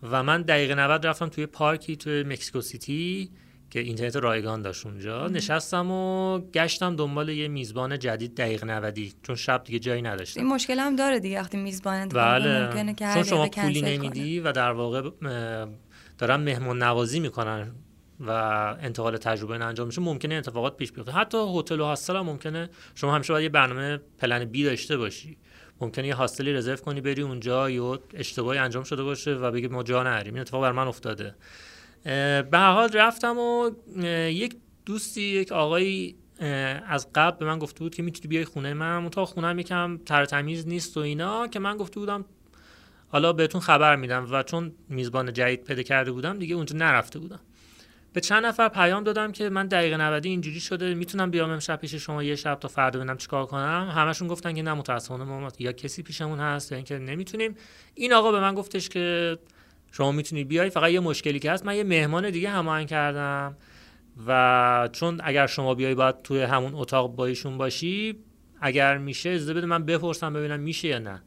و من دقیقه 90 رفتم توی پارکی توی مکسیکو سیتی. که اینترنت رایگان داشت اونجا. نشستم و گشتم دنبال یه میزبان جدید دقیقه 90 چون شب دیگه جایی نداشتم. این مشکل هم داره دیگه وقتی میزبان بله. ممکنه که چون شما پولی نمیدی و در واقع دارن مهمون نوازی می‌کنن و انتقال تجربه انجام میشه ممکنه اتفاقات پیش بیفته. حتی هتل و هاستل هم ممکنه شما همیشه باید یه برنامه پلن بی داشته باشی. ممکنه یه هاستلی رزرو کنی بری اونجا یا اشتباهی انجام شده باشه و بگی ما جا نریم این اتفاق بر من افتاده. به حال رفتم و یک دوستی یک آقایی از قبل به من گفته بود که می‌تونی بیای خونه من. تا خونه یکم تر تمیز نیست و اینا که من گفته بودم حالا بهتون خبر میدم و چون میزبان جدید پیدا کرده بودم دیگه اونجا نرفته بودم. به چند نفر پیام دادم که من دقیقه 90 اینجوری شده می‌تونم بیام امشب پیش شما یه شب تا فردا ببینم چیکار کنم. همشون گفتن که نه متاسفانه ما یا کسی پیشمون هست یا اینکه نمی‌تونیم. این آقا به من گفتش که شما می‌تونی بیای فقط یه مشکلی که هست من یه مهمان دیگه هماهنگ کردم و چون اگر شما بیای باید توی همون اتاق با ایشون باشی اگر میشه اجازه بده من بپرسم ببینم میشه یا نه.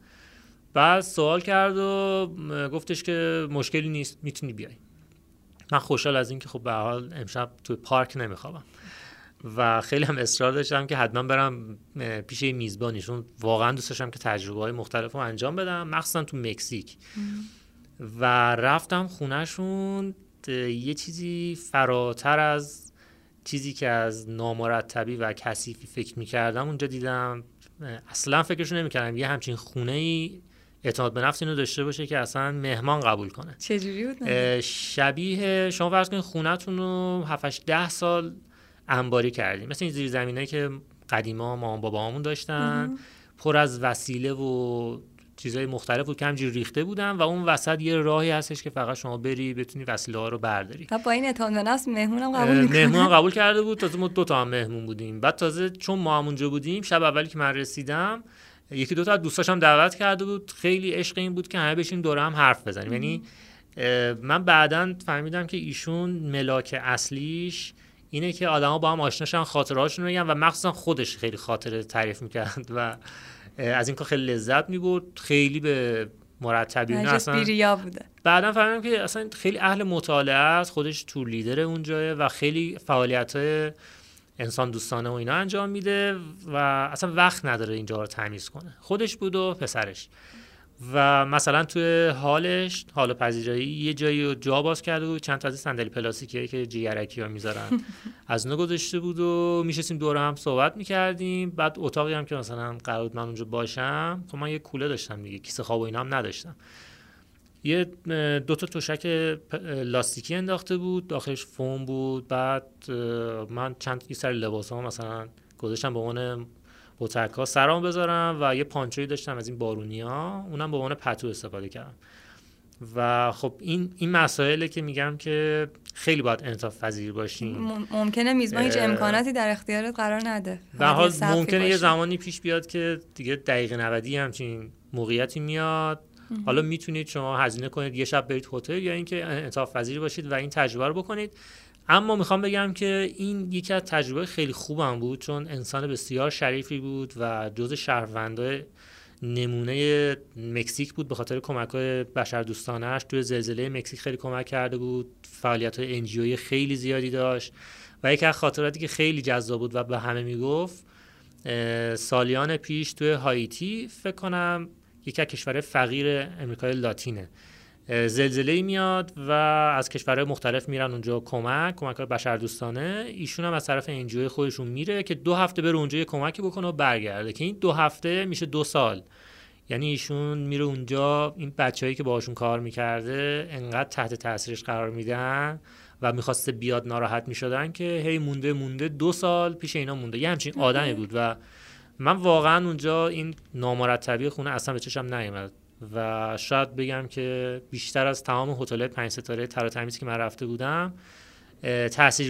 بعد سوال کرد و گفتش که مشکلی نیست می‌تونی بیای. من خوشحال از اینکه خب به حال امشب توی پارک نمیخوابم. و خیلی هم اصرار داشتم که حتما برم پیش میزبانیشون واقعا دوست داشتم که تجربه های مختلف انجام بدم مخصوصا تو مکزیک. و رفتم خونهشون یه چیزی فراتر از چیزی که از نامرتبی و کثیفی فکر می‌کردم اونجا دیدم اصلا فکرشو نمی‌کردم. یه همچین خونه ای اعتماد به نفس اینو داشته باشه که اصلا مهمان قبول کنه. چجوری بود؟ شبیه شما فرض کنید خونهتون رو 7 ده سال انباری کردیم. مثل این زیرزمینایی که قدیما مامان بابامون داشتن. پر از وسیله و چیزهای مختلف بود که همجوری ریخته بودن و اون وسط یه راهی هستش که فقط شما بری بتونی وسیله ها رو برداری. با این نفس مهمونم قبول مهمون قبول کرده بود. تازه ما دو تا هم مهمون بودیم. بعد تازه چون ما هم اونجا بودیم شب اولی که من رسیدم یکی دو تا از دوستاشم دعوت کرده بود. خیلی عشق این بود که همه بشین دور هم حرف بزنیم. یعنی من بعدا فهمیدم که ایشون ملاک اصلیش اینه که آدما با هم آشناشن خاطرهاشون بگن و مخصوصا خودش خیلی خاطره تعریف می‌کرد و از این کار خیلی لذت می‌برد. خیلی به مرتبی اصلا بوده. بعدا فهمیدم که اصلا خیلی اهل مطالعه است خودش تور لیدر اونجاه و خیلی فعالیت انسان دوستانه و اینا انجام میده و اصلا وقت نداره اینجا رو تمیز کنه. خودش بود و پسرش. و مثلا توی حالش حال پذیرایی یه جایی رو جا باز کرده بود چند تا از صندلی پلاستیکی که جیگرکی ها می‌ذارن. از اونو گذاشته بود و میشستیم دور هم صحبت می‌کردیم. بعد اتاقی هم که مثلا قرار بود من اونجا باشم خب من یه کوله داشتم دیگه کیسه خواب و اینا هم نداشتم. یه دو تا تشک لاستیکی انداخته بود داخلش فوم بود. بعد من چند سر لباس ها مثلا گذاشتم به عنوان بوتک ها سرام بذارم و یه پانچوی داشتم از این بارونی ها اونم به عنوان پتو استفاده کردم. و خب این این مسائله که میگم که خیلی باید انصاف پذیر باشیم. ممکنه میزبان هیچ امکاناتی در اختیارت قرار نده. به حال ممکنه یه زمانی پیش بیاد که دیگه دقیقه 90 همچین موقعیتی میاد. حالا می‌تونید شما هزینه کنید یه شب برید هتل یا اینکه انصاف پذیر باشید و این تجربه رو بکنید. اما می‌خوام بگم که این یکی از تجربه خیلی خوبم بود چون انسان بسیار شریفی بود و جز شهروندای نمونه مکزیک بود به خاطر کمک های بشر دوستانش توی زلزله مکزیک خیلی کمک کرده بود فعالیت های انجیوی خیلی زیادی داشت و یکی از خاطراتی که خیلی جذاب بود و به همه می‌گفت سالیان پیش توی هایتی فکر کنم یکی از کشور فقیر امریکای لاتینه. زلزله میاد و از کشورهای مختلف میرن اونجا کمک کمک های بشر دوستانه ایشون هم از طرف انجوی خودشون میره که دو هفته بره اونجا یه کمکی بکنه و برگرده. که این دو هفته میشه دو سال. یعنی ایشون میره اونجا این بچههایی که باهاشون کار می‌کرده انقدر تحت تاثیرش قرار میدن و می‌خواسته بیاد ناراحت می‌شدن که هی مونده مونده دو سال پیش اینا مونده. یه همچین آدمی بود و من واقعا اونجا این نامرتبی خونه اصلا به چشم نیومد. و شاید بگم که بیشتر از تمام هتل پنج ستاره تر تمیز که من رفته بودم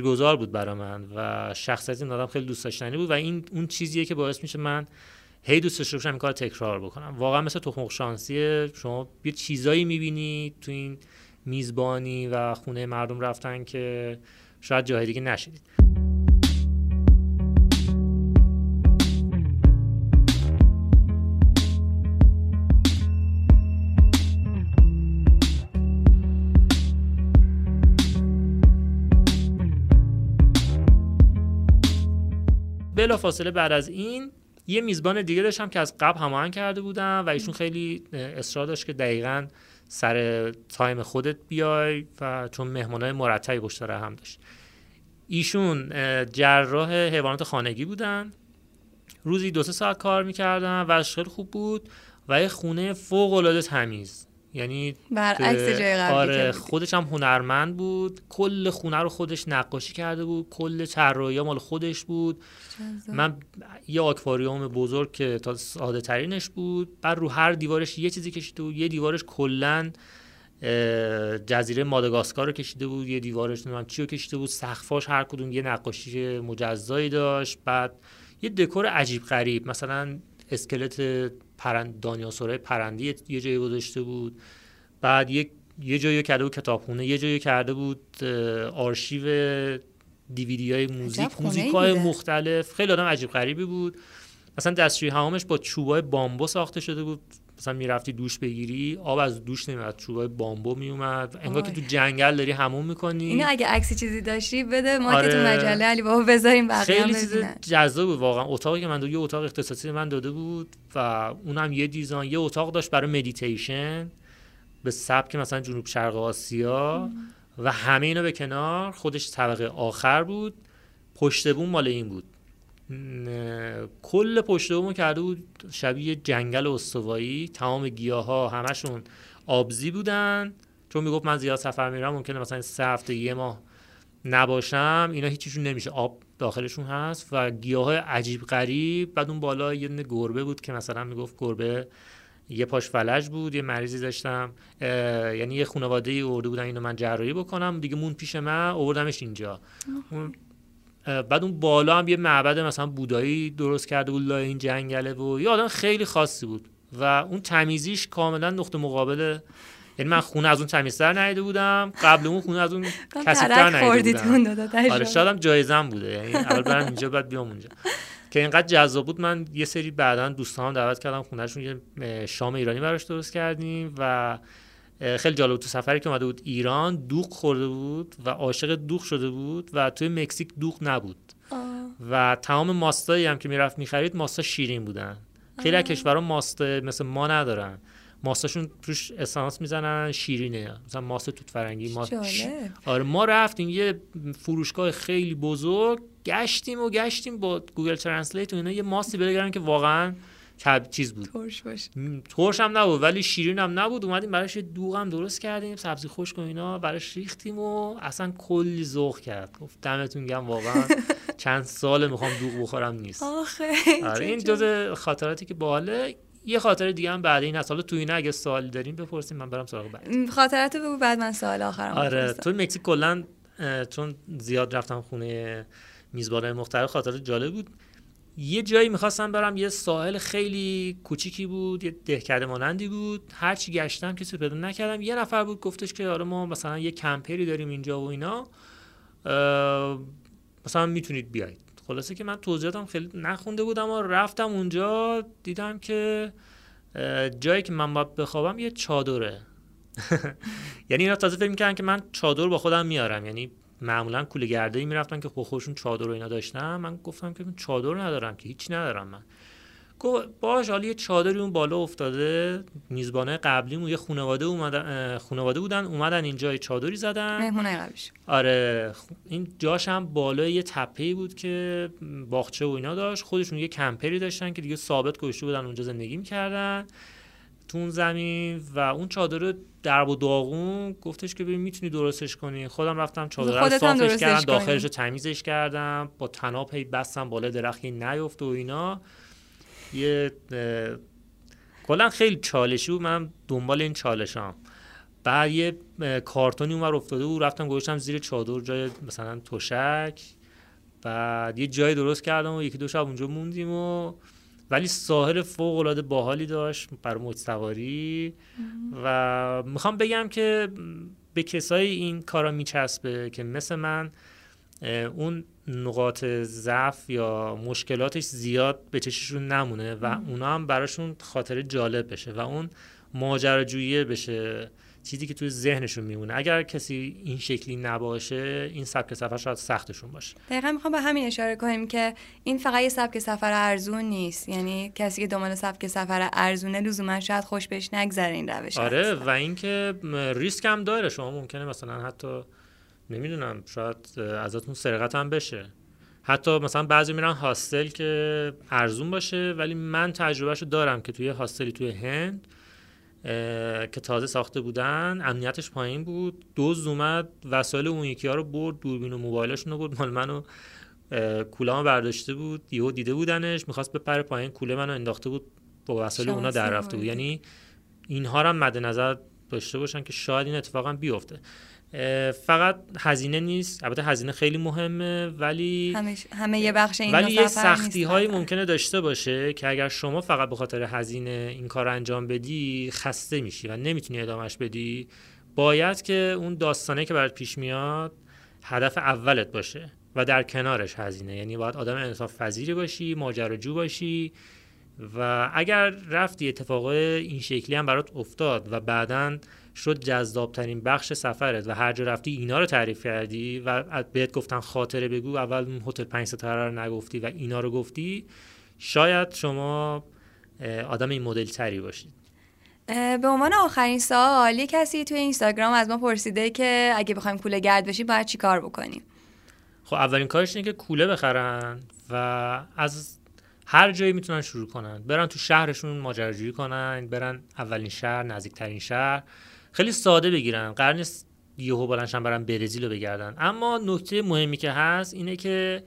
گذار بود برای من و شخصیت این آدم خیلی دوست داشتنی بود و این اون چیزیه که باعث میشه من هی دوست داشته باشم کار تکرار بکنم. واقعا مثل تخم شانسی شما یه چیزایی می‌بینی تو این میزبانی و خونه مردم رفتن که شاید جای دیگه نشدید بلا فاصله بعد از این یه میزبان دیگه داشتم که از قبل هماهنگ کرده بودم و ایشون خیلی اصرار داشت که دقیقا سر تایم خودت بیای و چون مهمانای مرتبی پشت هم داشت. ایشون جراح حیوانات خانگی بودن. روزی دو سه ساعت کار می‌کردن و خیلی خوب بود و یه خونه فوق العاده تمیز. یعنی برعکس جای قبلی آره خودش هم هنرمند بود. کل خونه رو خودش نقاشی کرده بود. کل طراحی مال خودش بود. من یه آکواریوم بزرگ که تا ساده ترینش بود. بعد رو هر دیوارش یه چیزی کشیده بود. یه دیوارش کلا جزیره ماداگاسکار رو کشیده بود. یه دیوارش نمی‌دونم چی رو کشیده بود. سقفاش هر کدوم یه نقاشی مجزایی داشت. بعد یه دکور عجیب غریب مثلا اسکلت پرند دانیاسورای پرندی یه جایی گذاشته بود. بعد یه یه جایی کرده بود کتابخونه یه جایی کرده بود آرشیو دیویدی های موزیک موزیک های مختلف. خیلی آدم عجیب غریبی بود. مثلا دستشویی حمامش با چوبای بامبو ساخته شده بود. مثلا می‌رفتی دوش بگیری آب از دوش نمیاد چوبای بامبو میومد. انگار که تو جنگل داری حموم می‌کنی. اینو اگه عکسی چیزی داشتی بده ما آره. که تو آره. مجله علی بابا بذاریم بقیه خیلی چیز جذاب بود واقعا. اتاقی که من دو یه اتاق اختصاصی من داده بود و اونم یه design یه اتاق داشت برای مدیتیشن به سبک مثلا جنوب شرق آسیا و همه اینو به کنار. خودش طبقه آخر بود. پشت بوم مال این بود. کل پشت بومو کرده بود شبیه جنگل استوایی تمام گیاه ها همشون آبزی بودن. چون می‌گفت من زیاد سفر میرم ممکنه مثلا سه هفته یه ماه نباشم. اینا هیچیشون نمیشه. آب داخلشون هست و گیاه های عجیب غریب. بعد اون بالا یه گربه بود که مثلا می‌گفت گربه یه پاش فلج بود یه مریضی داشتم. یعنی یه خانواده ای ارده بودن اینو من جراحی بکنم. دیگه مون پیش من آوردمش اینجا. بعد اون بالا هم یه معبد مثلا بودایی درست کرده بود لای این جنگله و یه آدم خیلی خاصی بود و اون تمیزیش کاملا نقطه مقابل یعنی من خونه از اون تمیزتر نیده بودم قبل اون خونه از اون کسیتر نیده بودم. آره شاید هم جایزم بوده یعنی اول برم اینجا بعد بیام اونجا. که اینقدر جذاب بود من یه سری بعدا دوستان دعوت کردم خونهشون یه شام ایرانی براش درست کردیم و خیلی جالب تو سفری که اومده بود ایران دوغ خورده بود و عاشق دوغ شده بود و توی مکزیک دوغ نبود. و تمام ماستایی هم که می‌رفت می‌خرید ماستا شیرین بودن. خیلی از کشورها ماستا مثل ما ندارن. ماستاشون توش اسانس می‌زنن شیرینه. مثلا ماست توت فرنگی ما آره ما رفتیم یه فروشگاه خیلی بزرگ گشتیم و گشتیم با Google Translate و اینا یه ماستی بگیرن که واقعا کب چیز بود. ترش باشه. ترش هم نبود ولی شیرین هم نبود. اومدیم براش دوغ هم درست کردیم سبزی خشک و اینا براش ریختیم و اصلا کلی ذوق کرد. گفت دمتون گرم واقعا چند سال می‌خوام دوغ بخورم نیست. آخه آره این جز خاطراتی که جالبه یه خاطره دیگه هم بعد این از حالا تو اینا اگه سوالی داریم بپرسیم من برم سراغ بعد. خاطراتو بگو بعد من سوال آخرم آره تو مکزیک کلا چون زیاد رفتم خونه میزبانای مختلف خاطر جالب بود. یه جایی می‌خواستم برم یه ساحل خیلی کوچیکی بود یه دهکده مانندی بود. هرچی گشتم کسی پیدا نکردم. یه نفر بود گفتش که آره ما مثلا یه کمپری داریم اینجا و اینا. مثلا می‌تونید بیاید. خلاصه که من توضیحاتم خیلی نخونده بودم و رفتم اونجا. دیدم که جایی که من باید بخوابم یه چادره. یعنی اینا تازه فکر می‌کردن که من چادر با خودم میارم. یعنی معمولا کوله گرده ای می‌رفتن که خب خودشون چادر و اینا داشتن. من گفتم که چادر ندارم که هیچ ندارم من. باش حالا یه چادری اون بالا افتاده. میزبانه قبلیمون یه خانواده اومدن خانواده بودن اومدن اینجا چادری زدن. مهمونه قبلیش آره این جاش هم بالای یه تپه‌ای بود که باغچه و اینا داشت. خودشون یه کمپری داشتن که دیگه ثابت گذاشته بودن اونجا زندگی می‌کردن. تو اون زمین و اون چادر درب و داغون گفتش که ببین می‌تونی درستش کنی. خودم رفتم چادر رو صافش کردم داخلش رو تمیزش کردم با تناب هی بستم بالا درختی نیفت و اینا. یه کلا خیلی چالشی بود. من دنبال این چالشام. بعد یه کارتونی اونور افتاده بود. رفتم گذاشتم زیر چادر جای مثلا تشک. بعد یه جای درست کردم و یکی دو شب اونجا موندیم و ولی ساحل فوق العاده باحالی داشت برای موج و می‌خوام بگم که به کسایی این کارا میچسبه که مثل من اون نقاط ضعف یا مشکلاتش زیاد به چششون نمونه و اونا هم براشون خاطر جالب بشه و اون ماجراجویی بشه. چیزی که توی ذهنشون میمونه. اگر کسی این شکلی نباشه این سبک سفر شاید سختشون باشه. دقیقا می‌خوام به همین اشاره کنیم که این فقط یه سبک سفر ارزون نیست. یعنی کسی که دنبال سبک سفر ارزونه لزوما شاید خوش بهش نگذره این روش آره و اینکه ریسک هم داره. شما ممکنه مثلا حتی نمی‌دونم شاید ازتون سرقت هم بشه. حتی مثلا بعضی میرن هاستل که ارزون باشه ولی من تجربهشو دارم که توی هاستلی توی هند که تازه ساخته بودن امنیتش پایین بود. دوز اومد وسایل اون یکی ها رو برد دوربین و موبایلشون رو برد. مال منو کوله برداشته بود. یهو دیده بودنش می‌خواست بپره پایین کوله منو انداخته بود. با وسایل اونا در رفته بود. یعنی اینها رو مد نظر داشته باشن که شاید این اتفاقا بیفته. فقط هزینه نیست. البته هزینه خیلی مهمه ولی همه, یه بخش این ولی یه سختی هایی ممکنه داشته باشه که اگر شما فقط به خاطر هزینه این کار انجام بدی خسته میشی و نمی‌تونی ادامهش بدی. باید که اون داستانه که برات پیش میاد هدف اولت باشه و در کنارش هزینه. یعنی باید آدم انصاف پذیری باشی ماجراجو باشی و اگر رفتی اتفاق این شکلی هم برات افتاد و بعدا شد جذابترین بخش سفرت و هر جا رفتی اینا رو تعریف کردی و بهت گفتن خاطره بگو اول هتل پنج ستاره رو نگفتی و اینا رو گفتی شاید شما آدم این مدل تری باشید به عنوان آخرین سوال یه کسی توی اینستاگرام از ما پرسیده که اگه بخوایم کوله گرد بشیم باید چی کار بکنیم؟ خب اولین کارش اینه که کوله بخرن و از هر جایی می‌تونن شروع کنن. برن تو شهرشون ماجراجویی کنن برن اولین شهر نزدیکترین شهر. خیلی ساده بگیرن. قرار نیست یهو بلنشن برن برزیل رو بگردن. اما نکته مهمی که هست اینه که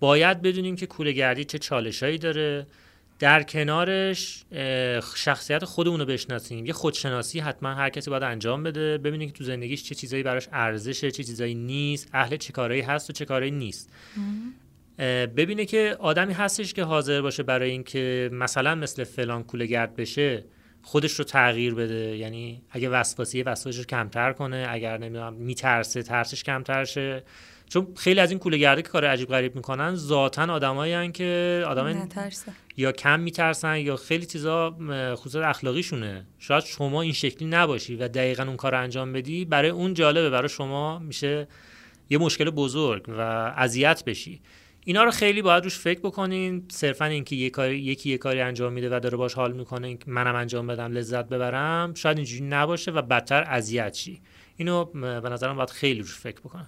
باید بدونیم که کوله گردی چه چالشایی داره. در کنارش شخصیت خودمون رو بشناسیم. یه خودشناسی حتما هر کسی باید انجام بده. ببینیم که تو زندگیش چه چیزایی براش ارزشه چه چیزایی نیست اهل چه کارهایی هست و چه کارهایی نیست. ببینه که آدمی هستش که حاضر باشه برای اینکه مثلا مثل فلان کوله گرد بشه. خودش رو تغییر بده. یعنی اگه وسواسی وسواسش رو کمتر کنه اگر نمی‌دونم میترسه ترسش کمتر شه چون خیلی از این کوله گرده که کار عجیب غریب می‌کنن ذاتا آدمایی که آدم یا کم میترسن یا خیلی چیزا خصوص اخلاقیشونه. شاید شما این شکلی نباشی و دقیقا اون کار انجام بدی برای اون جالبه. برای شما میشه یه مشکل بزرگ و اذیت بشی. اینا رو خیلی باید روش فکر بکنین. صرفا اینکه یه کاری یکی یه کاری انجام میده و داره باش حال می‌کنه منم انجام بدم لذت ببرم شاید اینجوری نباشه و بدتر اذیت شی. اینو به نظرم باید خیلی روش فکر بکنن.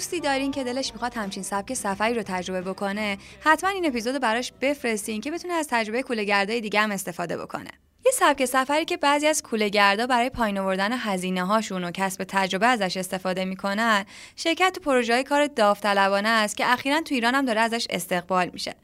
دوستی دارین که دلش می‌خواد همچین سبک سفری رو تجربه بکنه حتما این اپیزود رو براش بفرستین که بتونه از تجربه کولهگردای دیگه هم استفاده بکنه. یه سبک سفری که بعضی از کولهگردا برای پایین آوردن هزینه هاشون و کسب تجربه ازش استفاده می‌کنن شرکت تو پروژه های کار داوطلبانه است که اخیرا تو ایران هم داره ازش استقبال میشه.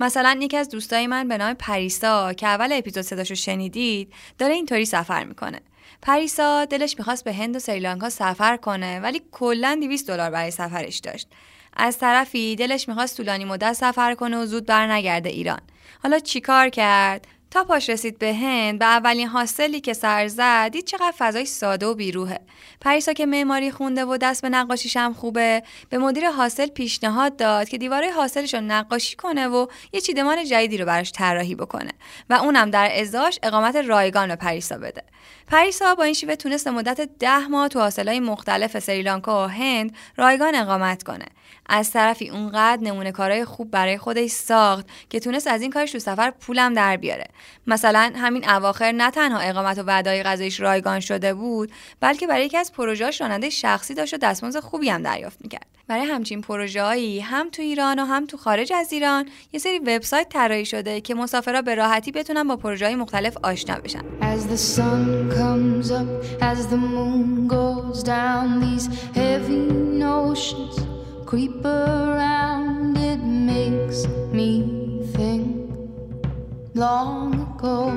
مثلا یکی از دوستای من به نام پریسا که اول اپیزود صداشو شنیدید داره اینطوری سفر می‌کنه. پریسا دلش می‌خواست به هند و سریلانکا سفر کنه ولی کلا 200 دلار برای سفرش داشت. از طرفی دلش می‌خواست طولانی مدت سفر کنه و زود برنگرده ایران. حالا چیکار کرد؟ تا پاش رسید به هند به اولین حاصلی که سر زد دید چقدر فضای ساده و بیروهه پریسا که معماری خونده و دست به نقاشیش هم خوبه به مدیر حاصل پیشنهاد داد که دیواره حاصلش رو نقاشی کنه و یه چیدمان جدیدی رو براش طراحی بکنه و اونم در ازاش اقامت رایگان به پریسا بده. پریسا با این شیوه تونست مدت ده ماه تو حاصلهای مختلف سریلانکا و هند رایگان اقامت کنه. از طرفی اونقدر نمونه کارهای خوب برای خودش ساخت که تونست از این کارش تو سفر پولم در بیاره. مثلا همین اواخر نه تنها اقامت و وعدای غذایش رایگان شده بود بلکه برای یکی از پروژه‌اش راننده شخصی داشت و دستمزد خوبی هم دریافت می‌کرد. برای همچین پروژه‌هایی هم تو ایران و هم تو خارج از ایران یه سری وبسایت طراحی شده که مسافرها به راحتی بتونن با پروژه‌های مختلف آشنا بشن. Creep around it makes me think long ago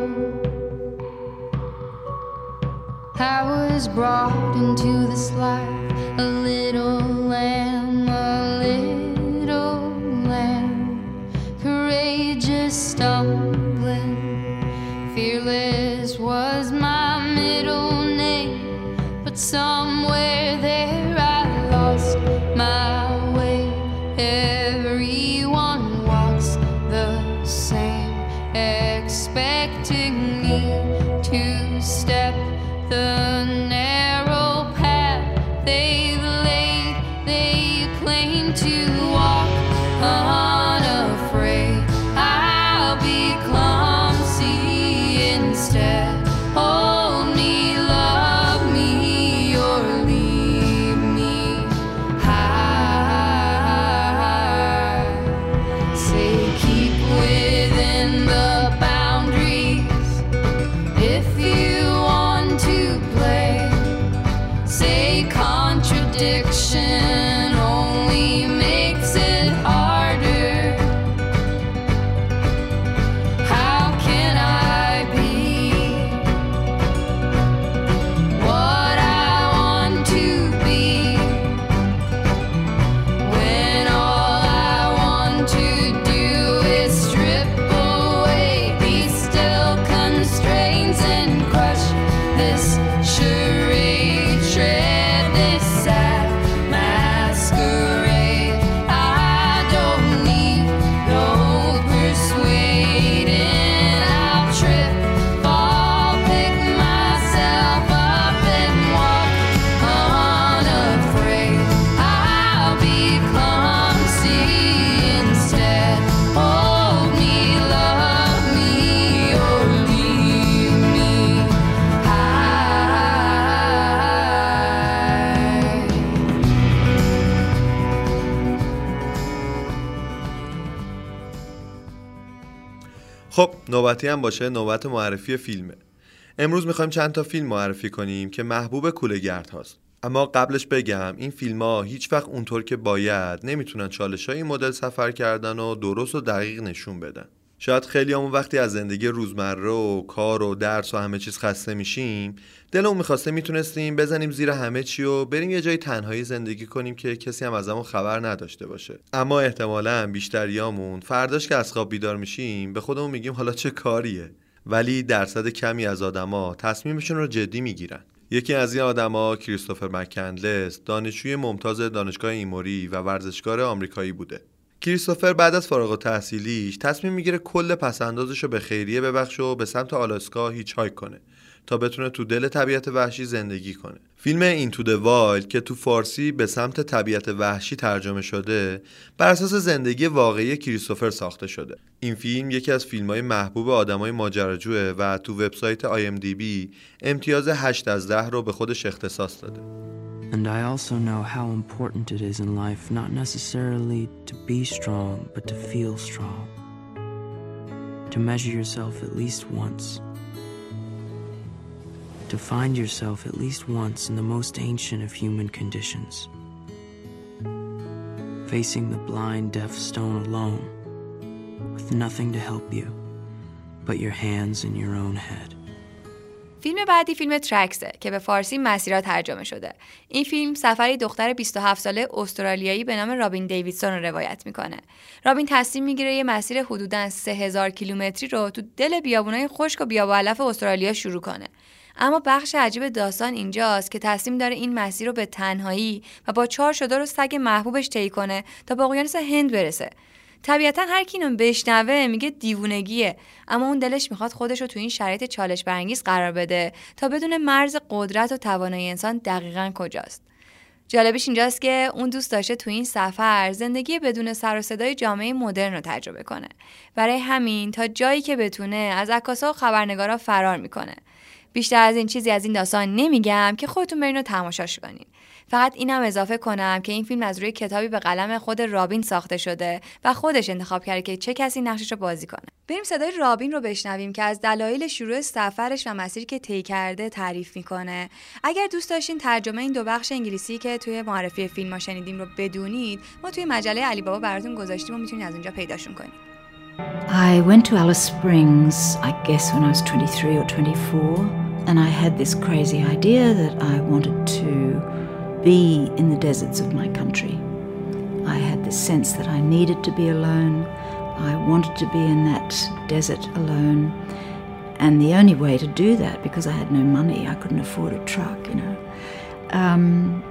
I was brought into this life a little lamb, a little lamb, courageous. Stumbling, fearless was my middle name, but somewhere every نوبتی هم باشه نوبت معرفی فیلمه. امروز می‌خوایم چند تا فیلم معرفی کنیم که محبوب کولهگرد هاست. اما قبلش بگم این فیلم ها هیچ وقت اونطور که باید نمی‌تونن چالش های مدل سفر کردن و درست و دقیق نشون بدن. شاید خیلی همون وقتی از زندگی روزمره و کار و درس و همه چیز خسته میشیم دلمون می‌خواسته می‌تونستیم بزنیم زیر همه چی و بریم یه جای تنهایی زندگی کنیم که کسی هم ازمون خبر نداشته باشه. اما احتمالا بیشتریامون فرداش که از خواب بیدار میشیم به خودمون میگیم حالا چه کاریه؟ ولی درصد کمی از آدما تصمیمشون رو جدی می‌گیرن. یکی از این آدما کریستوفر مکندلس دانشجوی ممتاز دانشگاه ایموری و ورزشکار آمریکایی بوده. کریستوفر بعد از فارغ التحصیلیش تصمیم می‌گیره کل پس‌اندازش رو به خیریه ببخشه و به سمت آلاسکا hitchhike کنه. تا بتونه تو دل طبیعت وحشی زندگی کنه فیلم Into the Wild که تو فارسی به سمت طبیعت وحشی ترجمه شده بر اساس زندگی واقعی کریستوفر ساخته شده این فیلم یکی از فیلم های محبوب آدمای ماجراجوه و تو وبسایت IMDb امتیاز 8 از 10 رو به خودش اختصاص داده And I also know how important it is in life not necessarily to be strong, but to feel strong. To measure yourself at least once. To find yourself at least once in the most ancient of human conditions. Facing the blind, deaf stone alone, with nothing to help you but your hands and your own head. فیلم بعدی فیلم ترکسه که به فارسی مسیرها ترجمه شده. این فیلم سفری دختر 27 ساله استرالیایی به نام رابین دیویدسون رو روایت می‌کنه. رابین تصمیم می‌گیره یه مسیر حدوداً 3000 کیلومتری رو تو دل بیابونای خشک و بیاب علف استرالیا شروع کنه. اما بخش عجیب داستان اینجاست که تصمیم داره این مسیر رو به تنهایی و با چهار شده رو سگ محبوبش طی کنه تا به اقیانوس هند برسه. طبیعتا هر کی اینو بشنوه میگه دیوونگیه اما اون دلش می‌خواد خودش رو تو این شرایط چالش برانگیز قرار بده تا بدون مرز قدرت و توانایی انسان دقیقا کجاست. جالبش اینجاست که اون دوست داشته تو این سفر زندگی بدون سر و صدای جامعه مدرن رو تجربه کنه. برای همین تا جایی که بتونه از عکاسا و خبرنگارا فرار می‌کنه. بیشتر از این چیزی از این داستان نمیگم که خودتون برین و تماشاش کنین. فقط اینم اضافه کنم که این فیلم از روی کتابی به قلم خود رابین ساخته شده و خودش انتخاب کرده که چه کسی نقشش رو بازی کنه. بریم صدای رابین رو بشنویم که از دلایل شروع سفرش و مسیری که طی کرده تعریف می‌کنه. اگر دوست داشتین ترجمه این دو بخش انگلیسی که توی معرفی فیلم ها شنیدیم رو بدونید ما توی مجله علی بابا براتون گذاشتیم و می‌تونید از اونجا پیداشون کنید. I went to Alice Springs, I guess, when I was 23 or 24, and I had this crazy idea that I wanted to be in the deserts of my country. I had this sense that I needed to be alone. I wanted to be in that desert alone. And the only way to do that, because I had no money, I couldn't afford a truck, you know, um,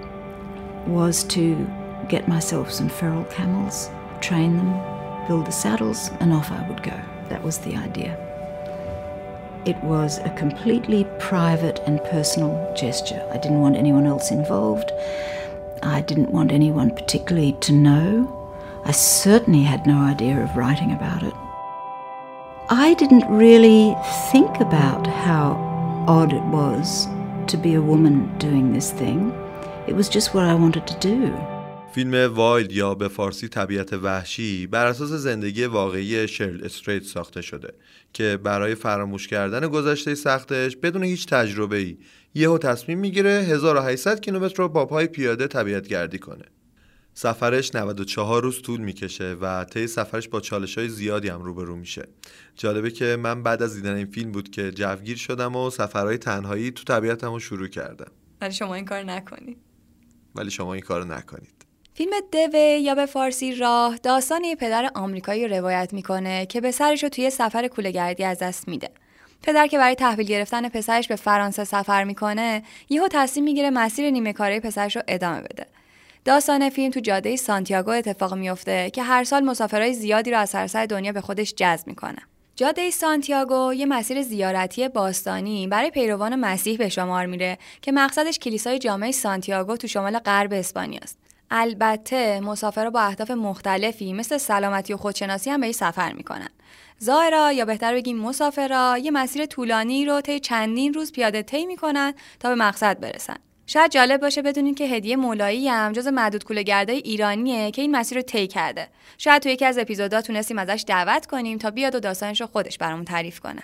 was to get myself some feral camels, train them, build the saddles, and off I would go. That was the idea. It was a completely private and personal gesture. I didn't want anyone else involved. I didn't want anyone particularly to know. I certainly had no idea of writing about it. I didn't really think about how odd it was to be a woman doing this thing. It was just what I wanted to do. فیلم وایلد یا به فارسی طبیعت وحشی بر اساس زندگی واقعی شرل استریت ساخته شده که برای فراموش کردن گذشته سختش بدون هیچ تجربه ای یهو تصمیم می‌گیره 1800 کیلومتر رو با پای پیاده طبیعت گردی کنه. سفرش 94 روز طول می‌کشه و طی سفرش با چالش های زیادی هم روبرو میشه. جالبه که من بعد از دیدن این فیلم بود که جوگیر شدم و سفرهای تنهایی تو طبیعتم رو شروع کردم. ولی شما این کار نکنید ولی شما این کارو نکنید. فیلم دوه یا به فارسی راه داستان یه پدر آمریکایی رو روایت می‌کنه که پسرش رو توی سفر کولهگردی از دست میده. پدر که برای تحویل گرفتن پسرش به فرانسه سفر می‌کنه یهو تصمیم می‌گیره مسیر نیمه کاره پسرش رو ادامه بده. داستان فیلم تو جاده سانتیاگو اتفاق میفته که هر سال مسافرهای زیادی رو از سراسر دنیا به خودش جذب می‌کنه. جاده سانتیاگو یه مسیر زیارتی باستانی برای پیروان مسیح به شمار میره که مقصدش کلیسای جامعه سانتیاگو تو شمال غرب اسپانیا است. البته مسافرها با اهداف مختلفی مثل سلامتی و خودشناسی هم به این سفر می‌کنن. زائرا یا بهتر بگیم مسافرا یه مسیر طولانی رو طی چندین روز پیاده طی می‌کنن تا به مقصد برسن. شاید جالب باشه بدونین که هدیه مولایی هم جز معدود کولهگردای ایرانیه که این مسیر رو طی کرده. شاید تو یکی از اپیزودا تونستیم ازش دعوت کنیم تا بیاد و داستانش رو خودش برامون تعریف کنه.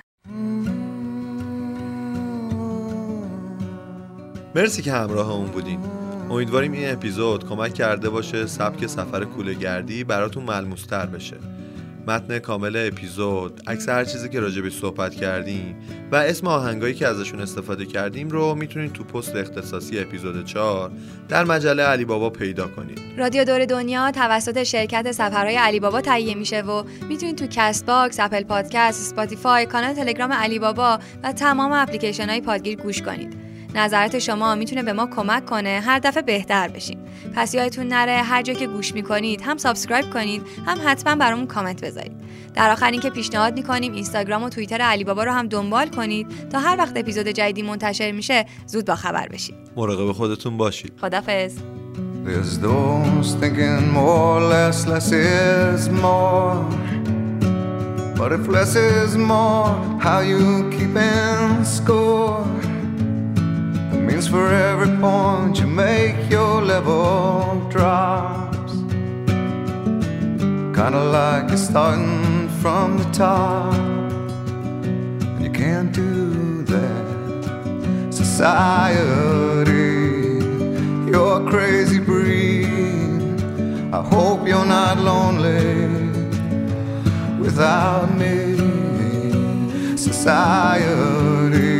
مرسی که همراهمون بودین. امیدواریم این اپیزود کمک کرده باشه سبک سفر کولهگردی براتون ملموستر بشه. متن کامل اپیزود، عکس هر چیزی که راجبش صحبت کردیم و اسم آهنگایی که ازشون استفاده کردیم رو می‌تونید تو پست اختصاصی اپیزود 4 در مجله علی بابا پیدا کنید. رادیو دور دنیا توسط شرکت سفرهای علی بابا تهیه میشه و می‌تونید تو Castbox، Apple Podcast، Spotify، کانال تلگرام علی بابا و تمام اپلیکیشن های پادگیر گوش کنید. نظرات شما می‌تونه به ما کمک کنه هر دفعه بهتر بشیم. پس یادتون نره هر جا که گوش می‌کنید هم subscribe کنید هم حتما برامون کامنت بذارید. در آخر اینکه پیشنهاد می‌کنیم اینستاگرام و توییتر علی بابا رو هم دنبال کنید تا هر وقت اپیزود جدیدی منتشر میشه زود با خبر بشید. مراقب خودتون باشید. خدافظ. There's those thinking more or less, less is more. But if less is more, how you keeping score? Means for every point you make, your level drops. Kinda like you're starting from the top, and you can't do that. Society you're a crazy breed. I hope you're not lonely without me. Society,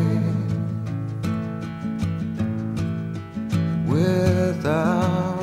without